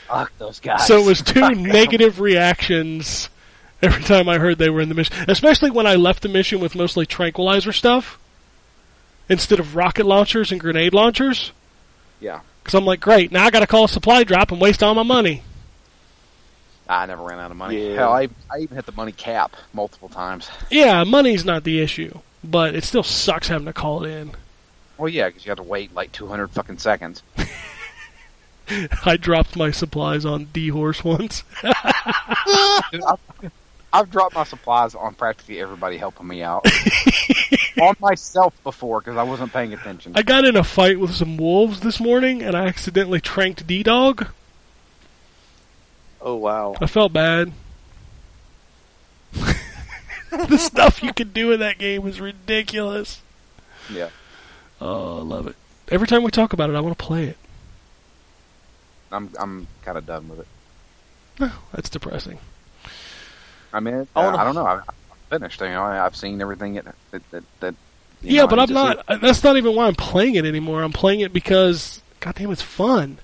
Fuck those guys. So it was two negative reactions every time I heard they were in the mission. Especially when I left the mission with mostly tranquilizer stuff instead of rocket launchers and grenade launchers. Yeah. Because I'm like, great, now I got to call a supply drop and waste all my money. I never ran out of money. Yeah. Hell, I, I even hit the money cap multiple times. Yeah, money's not the issue, but it still sucks having to call it in. Well, yeah, because you have to wait like 200 fucking seconds. I dropped my supplies on D Horse once. Dude, I've, I've dropped my supplies on practically everybody helping me out. on myself before because I wasn't paying attention. I got in a fight with some wolves this morning and I accidentally tranked D Dog. Oh wow. I felt bad. the stuff you can do in that game is ridiculous. yeah. Oh, I love it. Every time we talk about it, I want to play it. I'm I'm kind of done with it. No, that's depressing. Uh, I mean, I wanna- I don't know. I, I finished. You know, I've seen everything that that that. Yeah, know, but I'm not. That's not even why I'm playing it anymore. I'm playing it because, goddamn, it's fun.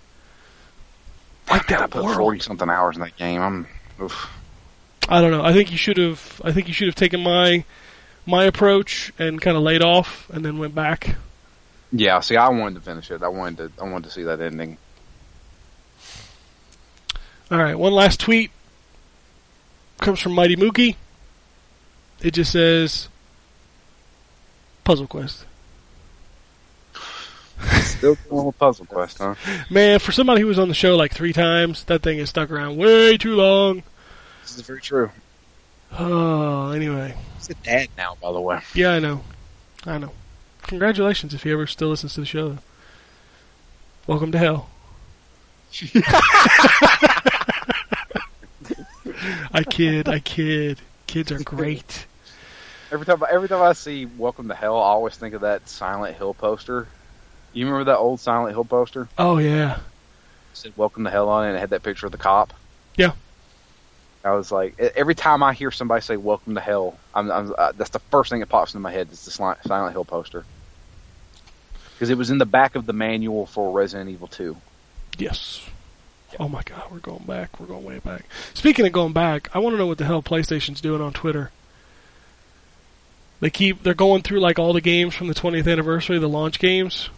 Like that I put world. forty something hours in that game. I'm. Oof. I don't know. I think you should have. I think you should have taken my my approach and kind of laid off, and then went back. Yeah. See, I wanted to finish it. I wanted to. I wanted to see that ending. All right, one last tweet comes from Mighty Mookie. It just says Puzzle Quest. Still doing a puzzle quest, huh? Man, for somebody who was on the show like three times, that thing has stuck around way too long. This is very true. Oh, anyway. He's a dad now, by the way. Yeah, I know. I know. Congratulations if he ever still listens to the show. Welcome to hell. I kid, I kid. Kids are great. Every time, every time I see "Welcome to Hell," I always think of that Silent Hill poster. You remember that old Silent Hill poster? Oh yeah. It said "Welcome to Hell" on it, and it had that picture of the cop. Yeah. I was like, every time I hear somebody say "Welcome to Hell," I'm, I'm uh, that's the first thing that pops into my head is the Silent Hill poster. because it was in the back of the manual for Resident Evil 2. Yes. Oh my god, we're going back. We're going way back. Speaking of going back, I want to know what the hell PlayStation's doing on Twitter. They keep they're going through like all the games from the 20th anniversary, the launch games.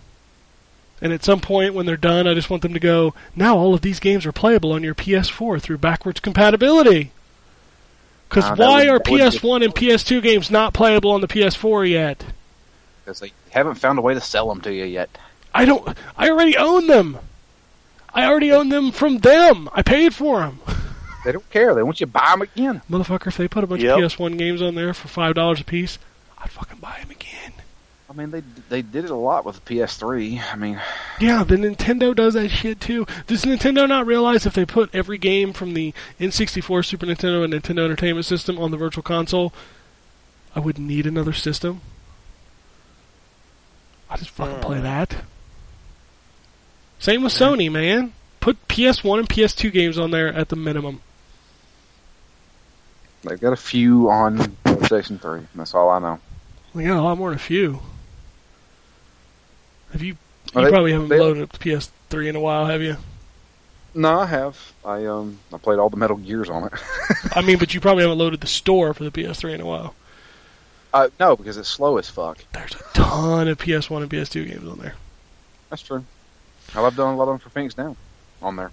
And at some point when they're done, I just want them to go, "Now all of these games are playable on your PS4 through backwards compatibility." Cuz why would- are that would be- PS1 and PS2 games not playable on the PS4 yet? Because they haven't found a way to sell them to you yet. I don't I already own them. I already own them from them. I paid for them. They don't care. They want you to buy them again. Motherfucker, if they put a bunch Yep. of PS1 games on there for five dollars a piece, I'd fucking buy them again. I mean, they they did it a lot with the PS3. I mean, Yeah, the Nintendo does that shit too. Does Nintendo not realize if they put every game from the N64, Super Nintendo, and Nintendo Entertainment System on the Virtual Console, I wouldn't need another system? I just fucking play hmm. that. Same with Sony, man. Put PS1 and PS2 games on there at the minimum. they've got a few on PlayStation 3. That's all I know. We got a lot more than a few. Have you? You Well, they- probably haven't they- loaded up the PS3 in a while, have you? No, I have. I um I played all the Metal Gears on it. I mean, but you probably haven't loaded the store for the PS3 in a while. uh, no, because it's slow as fuck. There's a ton of PS1 and PS2 games on there. That's true. Hell, I've done a lot of them for Phoenix Down on there.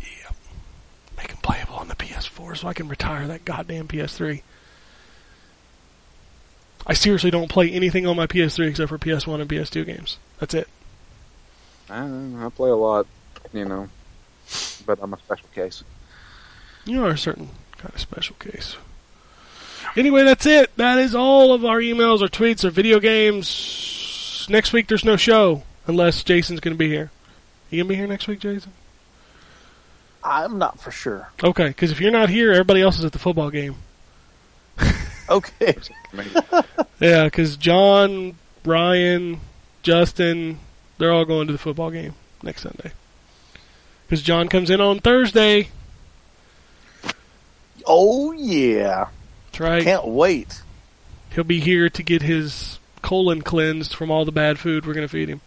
Yep. Make them playable on the PS4 so I can retire that goddamn PS3. I seriously don't play anything on my PS3 except for PS1 and PS2 games. That's it. I, I play a lot, you know, but I'm a special case. You are a certain kind of special case. Anyway, that's it. That is all of our emails, our tweets, our video games. Next week there's no show unless Jason's going to be here. You going to be here next week, Jason? I'm not for sure. Okay, because if you're not here, everybody else is at the football game. Okay. Yeah, because John, Ryan, Justin, they're all going to the football game next Sunday. Because John comes in on Thursday. Oh yeah. That's right. Can't wait. He'll be here to get his colon cleansed from all the bad food we're going to feed him.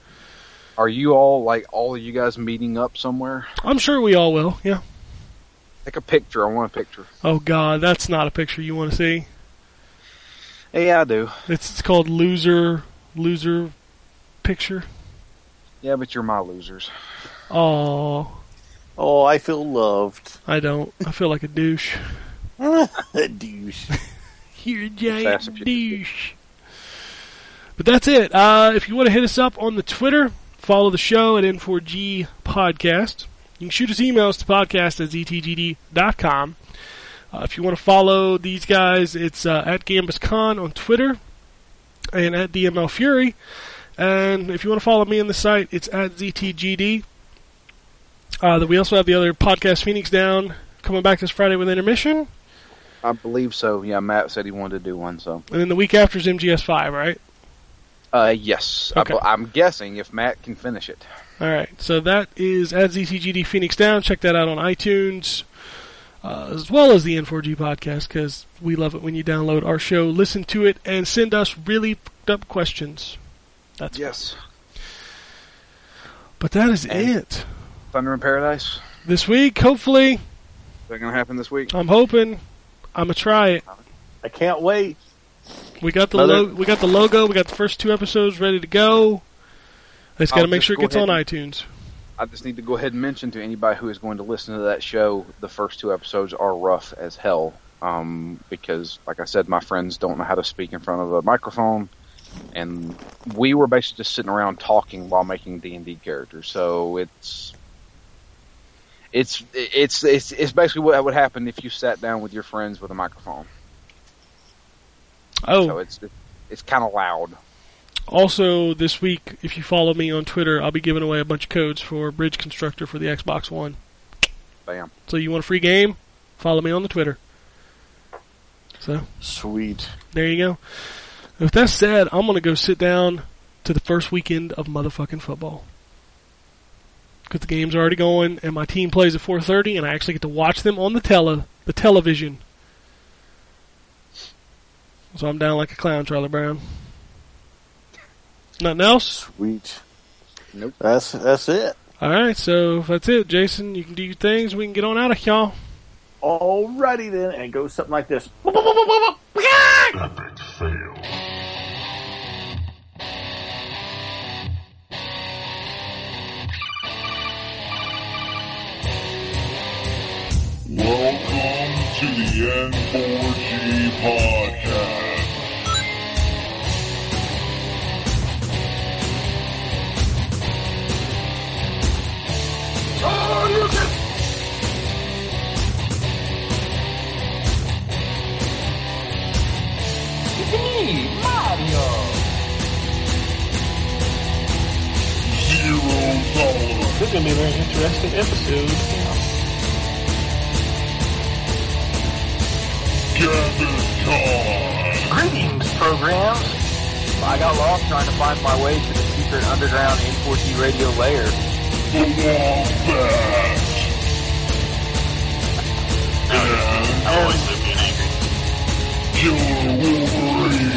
Are you all like all of you guys meeting up somewhere? I'm sure we all will. Yeah. Take a picture. I want a picture. Oh God, that's not a picture you want to see. Yeah, I do. It's, it's called loser loser picture. Yeah, but you're my losers. Oh, Oh, I feel loved. I don't. I feel like a douche. A douche. You're a giant you- douche. But that's it. Uh, if you want to hit us up on the Twitter, follow the show at N4G Podcast. You can shoot us emails to podcast at ztgd.com. Uh, if you want to follow these guys, it's uh, at GambusCon on Twitter and at DML Fury. And if you want to follow me on the site, it's at ZTGD. Uh, we also have the other podcast, Phoenix Down, coming back this Friday with intermission. I believe so. Yeah, Matt said he wanted to do one. So, And then the week after is MGS5, right? Uh, yes, I Okay. be- I'm guessing if Matt can finish it. All right, so that is at ZTGD Phoenix Down. Check that out on iTunes, uh, as well as the N4G podcast, because we love it when you download our show, listen to it, and send us really fucked up questions. That's Yes, But that is And- it Thunder in Paradise. this week. Hopefully, Is that gonna happen this week? I'm hoping. I'm gonna try it. I can't wait. We got the lo- we got the logo. We got the first two episodes ready to go. I just got to make sure it gets on iTunes. I just need to go ahead and mention to anybody who is going to listen to that show, the first two episodes are rough as hell. Um, because, like I said, my friends don't know how to speak in front of a microphone, and we were basically just sitting around talking while making D and D characters. So it's it's it's it's it's basically what would happen if you sat down with your friends with a microphone. Oh, So it's it's kind of loud. Also, this week, if you follow me on Twitter, I'll be giving away a bunch of codes for Bridge Constructor for the Xbox One. Bam. So you want a free game? Follow me on the Twitter. So Sweet. there you go. With that said, I'm gonna go sit down to the first weekend of motherfucking football because the game's already going, and my team plays at 4:30, and I actually get to watch them on the tele the television. So I'm down like a clown, Charlie Brown. Nothing else? Sweet. Nope. That's that's it. All right, so that's it, Jason. You can do your things. We can get on out of y'all. Alrighty then, and go something like this. Epic fail. Welcome to the N4G podcast. Zero tolerance. This is going to be a very interesting episode. Gavin Con. Greetings, programs. I got lost trying to find my way to the secret underground N4G radio layer. The Wombat. And always being angry. Killer Wolverine.